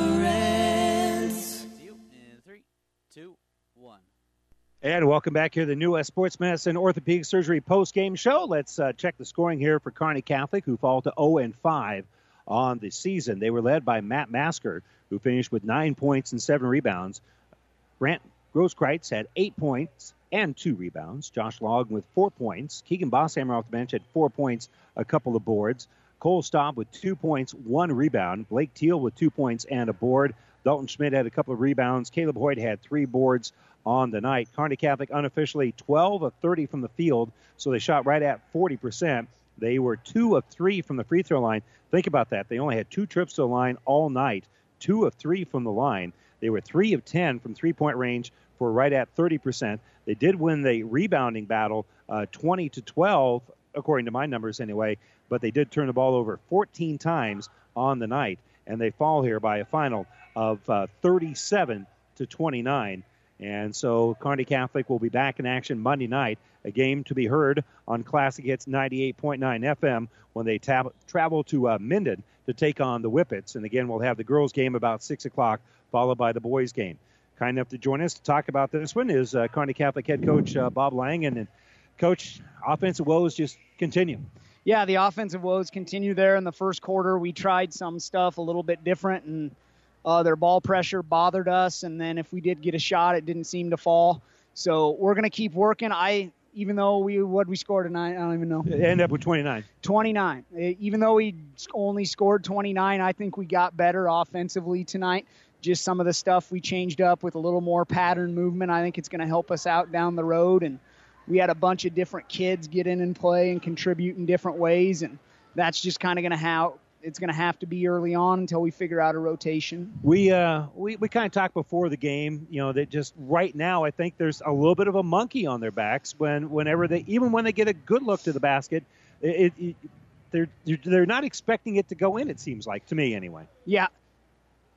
And welcome back here to the New Sports Medicine Orthopedic Surgery post game show. Let's uh, check the scoring here for Kearney Catholic, who fall to 0 and 5 on the season. They were led by Matt Masker, who finished with nine points and seven rebounds. Brant Grosskreitz had eight points and two rebounds. Josh Long with four points. Keegan Bosshammer off the bench had four points, a couple of boards. Cole Staub with two points, one rebound. Blake Teal with two points and a board. Dalton Schmidt had a couple of rebounds. Caleb Hoyt had three boards on the night. Kearney Catholic unofficially 12 of 30 from the field, so they shot right at 40%. They were two of three from the free throw line. Think about that. They only had two trips to the line all night, two of three from the line. They were three of 10 from three point range for right at 30%. They did win the rebounding battle uh, 20 to 12, according to my numbers anyway, but they did turn the ball over 14 times on the night, and they fall here by a final of uh, 37 to 29. And so Kearney Catholic will be back in action Monday night, a game to be heard on Classic Hits 98.9 FM when they tab- travel to uh, Minden to take on the Whippets. And again, we'll have the girls' game about 6 o'clock, followed by the boys' game. Kind enough to join us to talk about this one is uh, Kearney Catholic head coach uh, Bob Langen. And, coach, offensive woes just continue. Yeah, the offensive woes continue there in the first quarter. We tried some stuff a little bit different, and uh, their ball pressure bothered us. And then if we did get a shot, it didn't seem to fall. So we're going to keep working. I even though we what we scored tonight, I don't even know. It ended up with 29. 29. Even though we only scored 29, I think we got better offensively tonight. Just some of the stuff we changed up with a little more pattern movement. I think it's going to help us out down the road. And we had a bunch of different kids get in and play and contribute in different ways. And that's just kind of going to how it's going to have to be early on until we figure out a rotation. We uh we, we kind of talked before the game, you know, that just right now I think there's a little bit of a monkey on their backs when whenever they even when they get a good look to the basket, it, it they're they're not expecting it to go in. It seems like to me anyway. Yeah.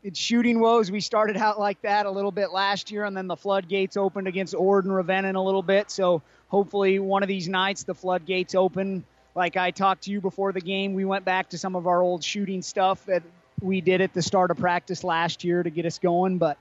It's shooting woes. We started out like that a little bit last year, and then the floodgates opened against Ord and Ravenna a little bit. So hopefully, one of these nights, the floodgates open like I talked to you before the game, we went back to some of our old shooting stuff that we did at the start of practice last year to get us going. But,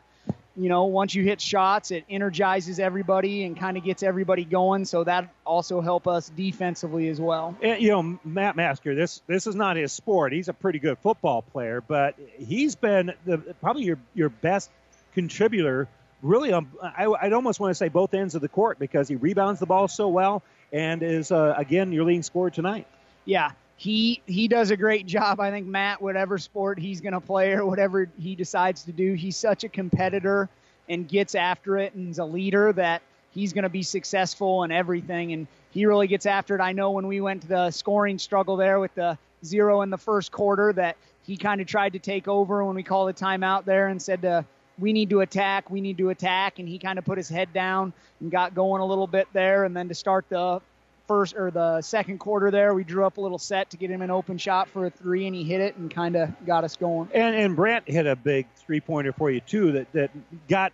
you know, once you hit shots, it energizes everybody and kind of gets everybody going. So that also help us defensively as well. And, you know, Matt Masker, this this is not his sport. He's a pretty good football player, but he's been the, probably your your best contributor. Really, on I, I'd almost want to say both ends of the court because he rebounds the ball so well and is uh, again your leading scorer tonight. Yeah, he he does a great job. I think Matt, whatever sport he's going to play or whatever he decides to do, he's such a competitor and gets after it and is a leader that he's going to be successful in everything. And he really gets after it. I know when we went to the scoring struggle there with the zero in the first quarter that he kind of tried to take over when we called a timeout there and said to we need to attack, we need to attack, and he kind of put his head down and got going a little bit there. And then to start the first or the second quarter there, we drew up a little set to get him an open shot for a three, and he hit it and kind of got us going. And and Brant hit a big three pointer for you too that that got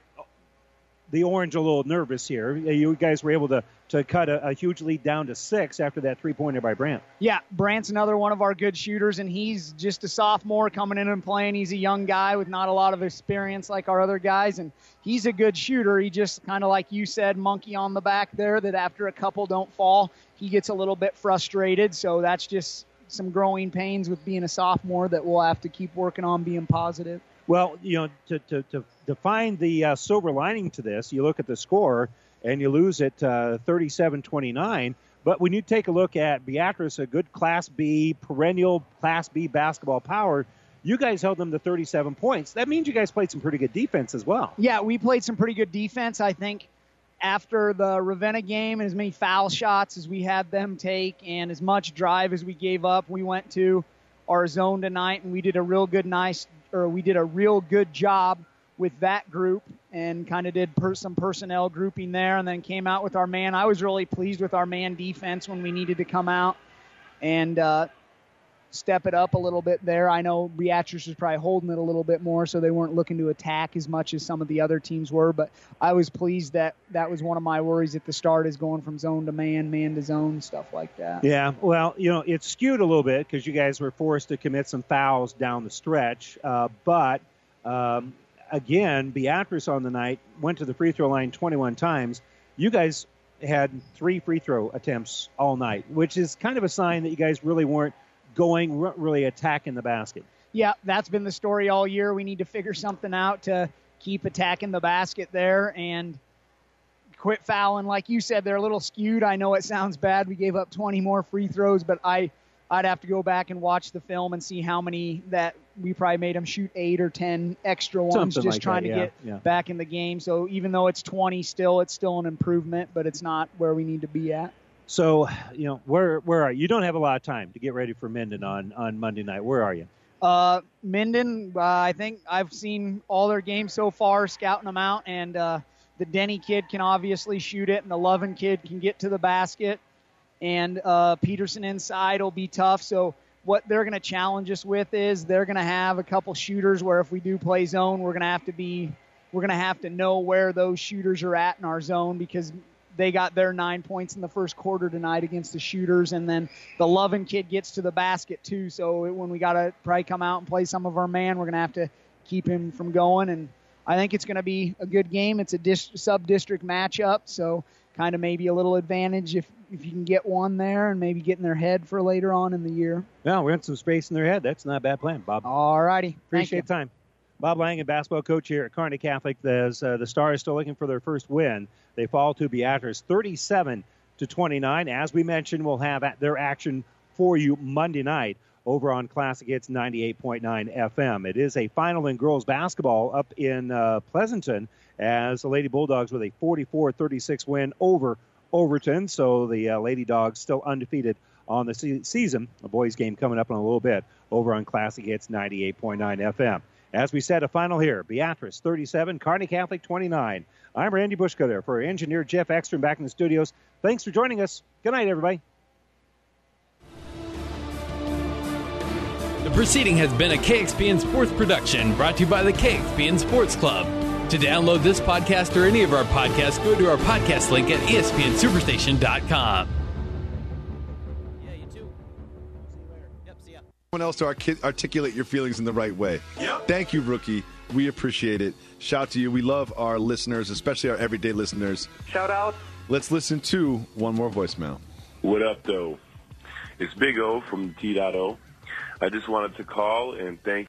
the Orange a little nervous here. You guys were able to to cut a, a huge lead down to six after that three pointer by Brant. Yeah, Brant's another one of our good shooters, and he's just a sophomore coming in and playing. He's a young guy with not a lot of experience like our other guys, and he's a good shooter. He just kind of like you said, monkey on the back there. That after a couple don't fall, he gets a little bit frustrated. So that's just some growing pains with being a sophomore that we'll have to keep working on being positive. Well, you know, to, to, to, to find the uh, silver lining to this, you look at the score and you lose at uh, 37 29. But when you take a look at Beatrice, a good Class B, perennial Class B basketball power, you guys held them to 37 points. That means you guys played some pretty good defense as well. Yeah, we played some pretty good defense. I think after the Ravenna game and as many foul shots as we had them take and as much drive as we gave up, we went to our zone tonight and we did a real good nice or we did a real good job with that group and kind of did per- some personnel grouping there, and then came out with our man. I was really pleased with our man defense when we needed to come out and uh, step it up a little bit there. I know Beatrice was probably holding it a little bit more, so they weren't looking to attack as much as some of the other teams were. But I was pleased that that was one of my worries at the start is going from zone to man, man to zone, stuff like that. Yeah, well, you know, it's skewed a little bit because you guys were forced to commit some fouls down the stretch. Uh, but um, again, Beatrice on the night went to the free throw line 21 times. You guys had three free throw attempts all night, which is kind of a sign that you guys really weren't going, weren't really attacking the basket. Yeah, that's been the story all year. We need to figure something out to keep attacking the basket there and quit fouling. Like you said, they're a little skewed. I know it sounds bad. We gave up 20 more free throws, but I I'd have to go back and watch the film and see how many that we probably made them shoot eight or ten extra ones Something just like trying that, to yeah, get yeah. back in the game. So even though it's 20 still, it's still an improvement, but it's not where we need to be at. So, you know, where where are you? You don't have a lot of time to get ready for Minden on on Monday night. Where are you? Uh, Minden, uh, I think I've seen all their games so far, scouting them out, and uh, the Denny kid can obviously shoot it, and the Lovin kid can get to the basket, and uh, Peterson inside will be tough. So what they're going to challenge us with is they're going to have a couple shooters where if we do play zone, we're going to have to be, we're going to have to know where those shooters are at in our zone because they got their nine points in the first quarter tonight against the shooters, and then the Lovin kid gets to the basket too. So when we got to probably come out and play some of our man, we're going to have to keep him from going. And I think it's going to be a good game. It's a dis- sub-district matchup, so kind of maybe a little advantage if if you can get one there and maybe get in their head for later on in the year. Yeah, we want some space in their head. That's not a bad plan, Bob. All righty. Appreciate the time. Bob Lang, a basketball coach here at Kearney Catholic. As uh, the Stars still looking for their first win, they fall to Beatrice 37 to 29. As we mentioned, we'll have their action for you Monday night over on Classic Hits 98.9 FM. It is a final in girls basketball up in uh, Pleasanton as the Lady Bulldogs with a 44-36 win over Overton. So the uh, Lady Dogs still undefeated on the se- season. A boys game coming up in a little bit over on Classic Hits 98.9 FM. As we said, a final here. Beatrice 37, Kearney Catholic 29. I'm Randy Bushko there for engineer Jeff Ekstrom back in the studios. Thanks for joining us. Good night, everybody. The proceeding has been a KXPN Sports production brought to you by the KXPN Sports Club. To download this podcast or any of our podcasts, go to our podcast link at espnsuperstation.com. Someone else to artic- articulate your feelings in the right way. Thank you, rookie. We appreciate it. Shout to you. We love our listeners, especially our everyday listeners. Shout out. Let's listen to one more voicemail. What up, though? It's Big O from T.O. I just wanted to call and thank